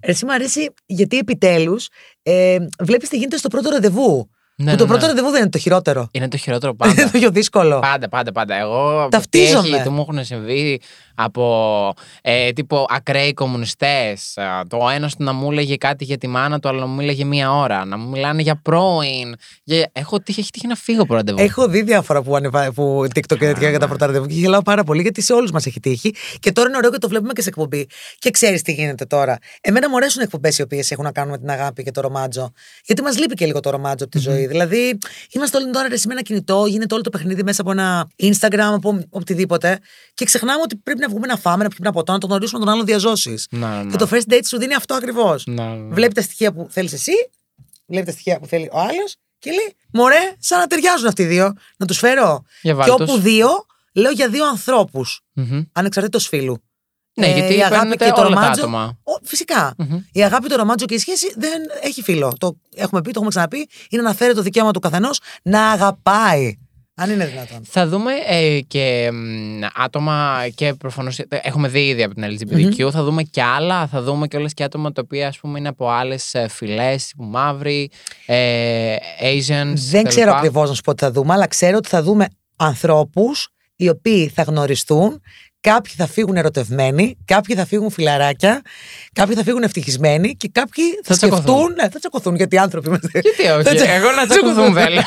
Εσύ μου αρέσει γιατί επιτέλους ε, βλέπεις τι γίνεται στο πρώτο ραντεβού. Ναι, που το ναι, πρώτο ναι. ραντεβού δεν είναι το χειρότερο. Είναι το χειρότερο είναι πάντα. το πιο δύσκολο. Πάντα, πάντα, πάντα. Εγώ Ταυτίζομαι. τι έχει, τι μου έχουν συμβεί από ε, τύπο ακραίοι κομμουνιστές. Το ένας να μου έλεγε κάτι για τη μάνα του, αλλά να μου έλεγε μία ώρα. Να μου μιλάνε για πρώην. Για... Έχω τύχει, έχει τύχει να φύγω από ραντεβού. Έχω δει διάφορα που, ανεβα... που TikTok και τέτοια για τα πρώτα ραντεβού και γελάω πάρα πολύ γιατί σε όλους μας έχει τύχει. Και τώρα είναι ωραίο και το βλέπουμε και σε εκπομπή. Και ξέρεις τι γίνεται τώρα. Εμένα μου αρέσουν εκπομπές οι οποίες έχουν να κάνουν με την αγάπη και το ρομάτζο. Γιατί μας λείπει και λίγο το ρομάτζο από τη ζωή. Δηλαδή, είμαστε όλοι τώρα ρε, με ένα κινητό, γίνεται όλο το παιχνίδι μέσα από ένα Instagram, από οτιδήποτε. Και ξεχνάμε ότι πρέπει να βγούμε να φάμε, να πιούμε ένα ποτό, να τον γνωρίσουμε τον άλλον διαζώσεις. Ναι, ναι. Και το first date σου δίνει αυτό ακριβώς. Ναι, ναι. Βλέπει τα στοιχεία που θέλεις εσύ, βλέπει τα στοιχεία που θέλει ο άλλος και λέει: Μωρέ, σαν να ταιριάζουν αυτοί οι δύο. Να τους φέρω. Για και βάλ' όπου τους. δύο, λέω για δύο ανθρώπους, Μμμ. ανεξαρτήτως φίλου. Ναι, Ε, γιατί η αγάπη παίρνετε και το όλα τα ρομάτζο. άτομα. Ο, φυσικά. Μμμ. Η αγάπη, το ρομάτζο και η σχέση δεν έχει φίλο. Το έχουμε πει, το έχουμε ξαναπεί. Είναι να φέρει το δικαίωμα του καθενός να αγαπάει. Αν είναι δυνατόν. Θα δούμε ε, και μ, άτομα και προφανώς ε, έχουμε δει ήδη από την LGBTQ, θα δούμε και άλλα, θα δούμε και όλες και άτομα τα οποία ας πούμε είναι από άλλες ε, φυλές, τύπου μαύροι, ε, Asians. Δεν τα ξέρω λοιπά. ακριβώς να σου πω τι θα δούμε, αλλά ξέρω ότι θα δούμε ανθρώπους οι οποίοι θα γνωριστούν. Κάποιοι θα φύγουν ερωτευμένοι, κάποιοι θα φύγουν φιλαράκια, κάποιοι θα φύγουν ευτυχισμένοι και κάποιοι θα, Θα τσακωθούν. σκεφτούν. Ναι, θα τσακωθούν γιατί οι άνθρωποι είμαστε. Γιατί Θα όχι, τσα- εγώ να τσακωθούν θέλω.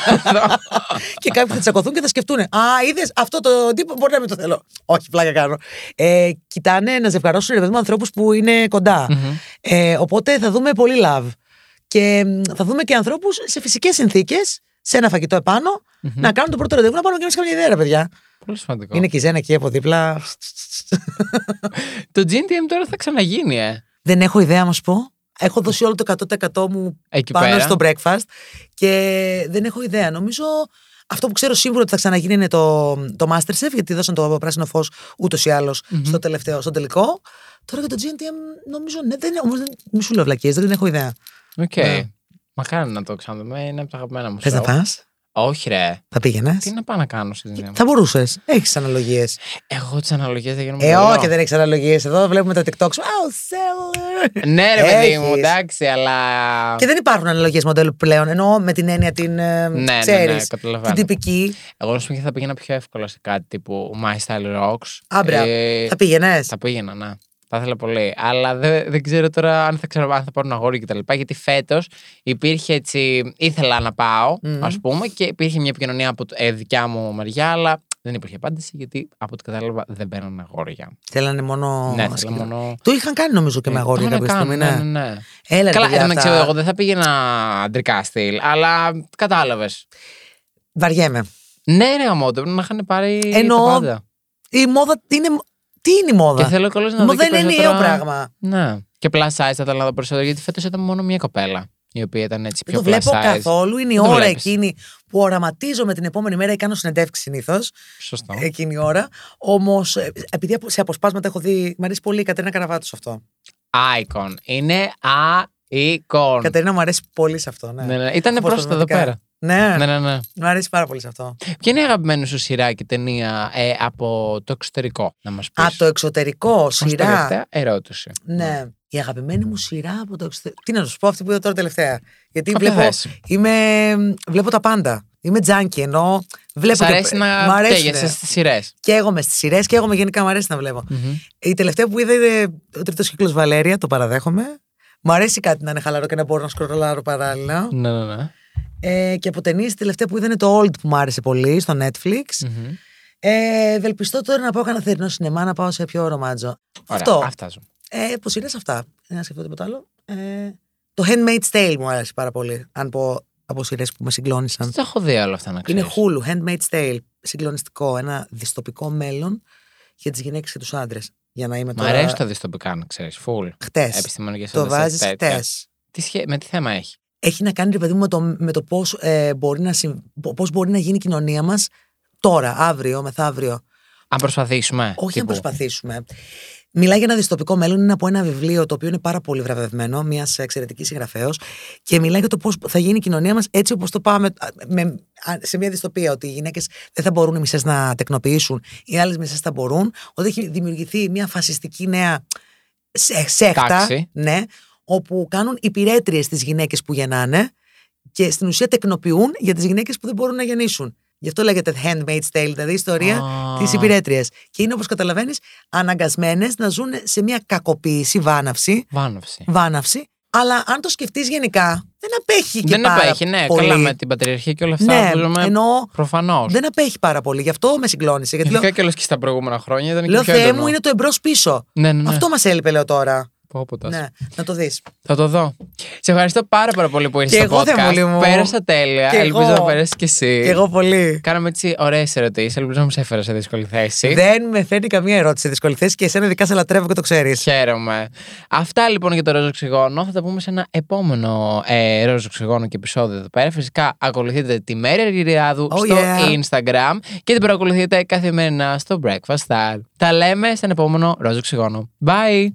και κάποιοι θα τσακωθούν και θα σκεφτούν. Α, είδες αυτό το τύπο, μπορεί να μην το θέλω. Όχι, πλάκα κάνω. Ε, κοιτάνε να ζευγαρώσουν ρε παιδί μου ανθρώπους που είναι κοντά. Μμμ. Ε, οπότε θα δούμε πολύ love. Και μ, θα δούμε και ανθρώπους σε φυσικές συνθήκες, σε ένα φαγητό επάνω, να κάνουν το πρώτο ραντεβού να πάρουμε και εμείς καμιά ιδέα, ρε παιδιά. Πολύ σημαντικό. Είναι και η Ζένα εκεί από δίπλα. Το GNTM τώρα θα ξαναγίνει, ε. Δεν έχω ιδέα, να σου πω. Έχω δώσει όλο το 100% μου Εκεί πάνω πέρα. στο breakfast και δεν έχω ιδέα. Νομίζω αυτό που ξέρω σίγουρα ότι θα ξαναγίνει είναι το, το Masterchef, γιατί δώσαν το πράσινο φως ούτως ή άλλως στο τελευταίο, στο τελικό. Τώρα για το GNTM νομίζω ναι, δεν, όμως δεν, μη σου λέω βλακίες, δεν έχω ιδέα. Οκ. Ναι. Μακάρι να το ξαναδούμε, είναι από τα αγαπημένα μου. Θες να show. πα. Όχι, ρε. Θα πήγαινες; Τι να πάω να κάνω στη Disneyland. Θα μπορούσες. Έχεις αναλογίες. Εγώ τις αναλογίες δεν γίνομαι. Ε, πολύ. όχι, δεν έχεις αναλογίες. Εδώ βλέπουμε τα TikTok σου. Best seller. Ναι, ρε παιδί μου, Έχεις. εντάξει, αλλά. Και δεν υπάρχουν αναλογίες μοντέλου πλέον. Εννοώ με την έννοια την. ναι, ναι, ξέρεις, καταλαβαίνω. την τυπική. Εγώ να σου πω και θα πήγαινα πιο εύκολα σε κάτι τύπου My Style Rocks. Άμπρα. Ε, Θα πήγαινες; Θα πήγαινα, ναι. Θα ήθελα πολύ. Αλλά δεν, δεν ξέρω τώρα αν θα ξέρω αν θα πάρουν αγόρι κτλ. Γιατί φέτος υπήρχε έτσι. ήθελα να πάω, Μμμ. ας πούμε, και υπήρχε μια επικοινωνία από το- ε, δικιά μου μεριά, αλλά δεν υπήρχε απάντηση γιατί από ό,τι κατάλαβα δεν παίρνουν αγόρια. Θέλανε μόνο. ναι, θέλω συγκεκριμένα. μόνο. Το είχαν κάνει νομίζω και με Ε, αγόρια το είχαν κάποια στιγμή. κάνει, Ναι. ναι, ναι. Έλα, ρε, Καλά, παιδιά, εν τω μεταξύ, αυτά. εγώ δεν θα πήγαινα αντρικά στυλ, αλλά κατάλαβες. Βαριέμαι. Ναι, ρε, αμό, πρέπει να είχαν πάρει. Εννοώ, τα πάντα. Η μόδα. Τι είναι, τι είναι η μόδα; Και θέλω καλώ να η δω. μόδα και είναι ενιαίο περισσότερα- πράγμα. Ναι. Και plus size θα ήθελα να δω περισσότερο, γιατί φέτος ήταν μόνο μία κοπέλα. Η οποία ήταν έτσι Δεν πιο το βλέπω plus size. καθόλου. Είναι η Δεν το ώρα βλέπεις. εκείνη που οραματίζομαι την επόμενη μέρα ή κάνω συνεντεύξεις συνήθως. Σωστό. Εκείνη η ώρα. Όμως, επειδή από- σε αποσπάσματα έχω δει. Μ' αρέσει πολύ η Κατερίνα Καραβάτου σε αυτό. Icon. Είναι icon. Η Κατερίνα μου αρέσει πολύ σε αυτό. Ναι, Ναι, ναι. Ήταν πρόσφατα εδώ Αποσπασματικά. πέρα. Ναι, Ναι, ναι, ναι. μου αρέσει πάρα πολύ σε αυτό. Ποια είναι η αγαπημένη σου σειρά και ταινία ε, από το εξωτερικό, να μας πεις; Από το εξωτερικό, σειρά. Τελευταία ερώτηση. Ναι. Η αγαπημένη μου σειρά από το εξωτερικό. Τι να σου πω, αυτή που είδα τώρα τελευταία. Γιατί Όποια βλέπω, θες. είμαι, βλέπω τα πάντα. Είμαι τζάνκι, ενώ βλέπω. Σ' και- αρέσει μ' να αρέσουνε. καίγεσαι στις σειρές. Και εγώ μες στις σειρές και εγώ με γενικά μου αρέσει να βλέπω. Η τελευταία που είδα είναι ο τρίτος κύκλος Βαλέρια, το παραδέχομαι. Μου αρέσει κάτι να είναι χαλαρό και να μπορώ να σκρολάρω παράλληλα. Ναι, ναι, ναι. Ε, και από ταινίες, η τελευταία που είδα είναι το Old που μου άρεσε πολύ στο Netflix. Μμμ. Ε, ευελπιστώ τώρα να πάω κανένα θερινό σινεμά, να πάω σε πιο ρομάτζο. Ωραία, Αυτό. Αυτά ζω. Ε, από σειρέ αυτά; Δεν να σκεφτώ τίποτα άλλο. Ε, το Handmaid's Tale μου άρεσε πάρα πολύ. Αν πω από σειρές που με συγκλώνησαν. Δεν τα έχω δει όλα αυτά να ξέρεις. Είναι Hulu, Handmaid's Tale. Συγκλονιστικό. Ένα δυστοπικό μέλλον για τις γυναίκες και τους άντρες. Για να είμαι Μ' τώρα. αρέσει το δυστοπικά, να ξέρεις. Φουλ. Χτες. Επιστημονικές Το βάζεις τέτοια. χτες. Τι σχέ... Με τι θέμα έχει; Έχει να κάνει, ρε παιδί μου, με το, με το πώς ε, μπορεί, να συμ- πώς μπορεί να γίνει η κοινωνία μας τώρα, αύριο, μεθαύριο. Αν προσπαθήσουμε. Όχι τύπου. να προσπαθήσουμε. Μιλάει για ένα δυστοπικό μέλλον, είναι από ένα βιβλίο το οποίο είναι πάρα πολύ βραβευμένο, μιας εξαιρετικής συγγραφέως, και μιλάει για το πώς θα γίνει η κοινωνία μας έτσι όπως το πάμε με, α, σε μια δυστοπία. Ότι οι γυναίκες δεν θα μπορούν οι μισές να τεκνοποιήσουν, οι άλλες μισές θα μπορούν. Ότι έχει δημιουργηθεί μια φασιστική νέα σε- σέχτα, Τάξη. ναι, όπου κάνουν υπηρέτριες στι γυναίκες που γεννάνε και στην ουσία τεκνοποιούν για τις γυναίκες που δεν μπορούν να γεννήσουν. Γι' αυτό λέγεται Handmaid's Tale, δηλαδή η ιστορία Α. της υπηρέτριας. Και είναι όπως καταλαβαίνεις, αναγκασμένες να ζουν σε μια κακοποίηση, βάναυση, Βάναυση. βάναυση. Αλλά αν το σκεφτείς γενικά, δεν απέχει και Δεν πάρα απέχει, ναι. πολύ. Καλά με την πατριαρχία και όλα αυτά Ναι, που ζούμε. εννοώ Προφανώς. δεν απέχει πάρα πολύ. Γι' αυτό με συγκλώνησε. Γιατί Ειδικά λέω, και όλες και στα προηγούμενα χρόνια ήταν λέω και πιο Θεέ έντονο. μου, είναι το εμπρός πίσω. Ναι, ναι, ναι. Αυτό μας έλειπε, λέω τώρα. Πω, πω, τάσο. Ναι, να το δεις. Θα το δω. Σε ευχαριστώ πάρα, πάρα πολύ που ήρθες Και στο εγώ, podcast. Θεομούλη μου. Πέρασα τέλεια. Και Ελπίζω εγώ. να περάσεις κι εσύ. Και εγώ πολύ. Κάναμε έτσι ωραίες ερωτήσεις. Ελπίζω να μου σε έφερα σε δύσκολη θέση. Δεν με φέρνει καμία ερώτηση σε δύσκολη θέση και εσένα ειδικά σε λατρεύω και το ξέρεις. Χαίρομαι. Αυτά λοιπόν για το Ρόζο Οξυγόνο. Θα τα πούμε σε ένα επόμενο ε, Ρόζο Οξυγόνο και επεισόδιο εδώ πέρα. Φυσικά ακολουθείτε τη Μέρη Αργυριάδου Oh, στο yeah. Instagram και την παρακολουθείτε καθημερινά στο Breakfast Star. Τα λέμε στον επόμενο Ρόζο Οξυγόνο. Bye!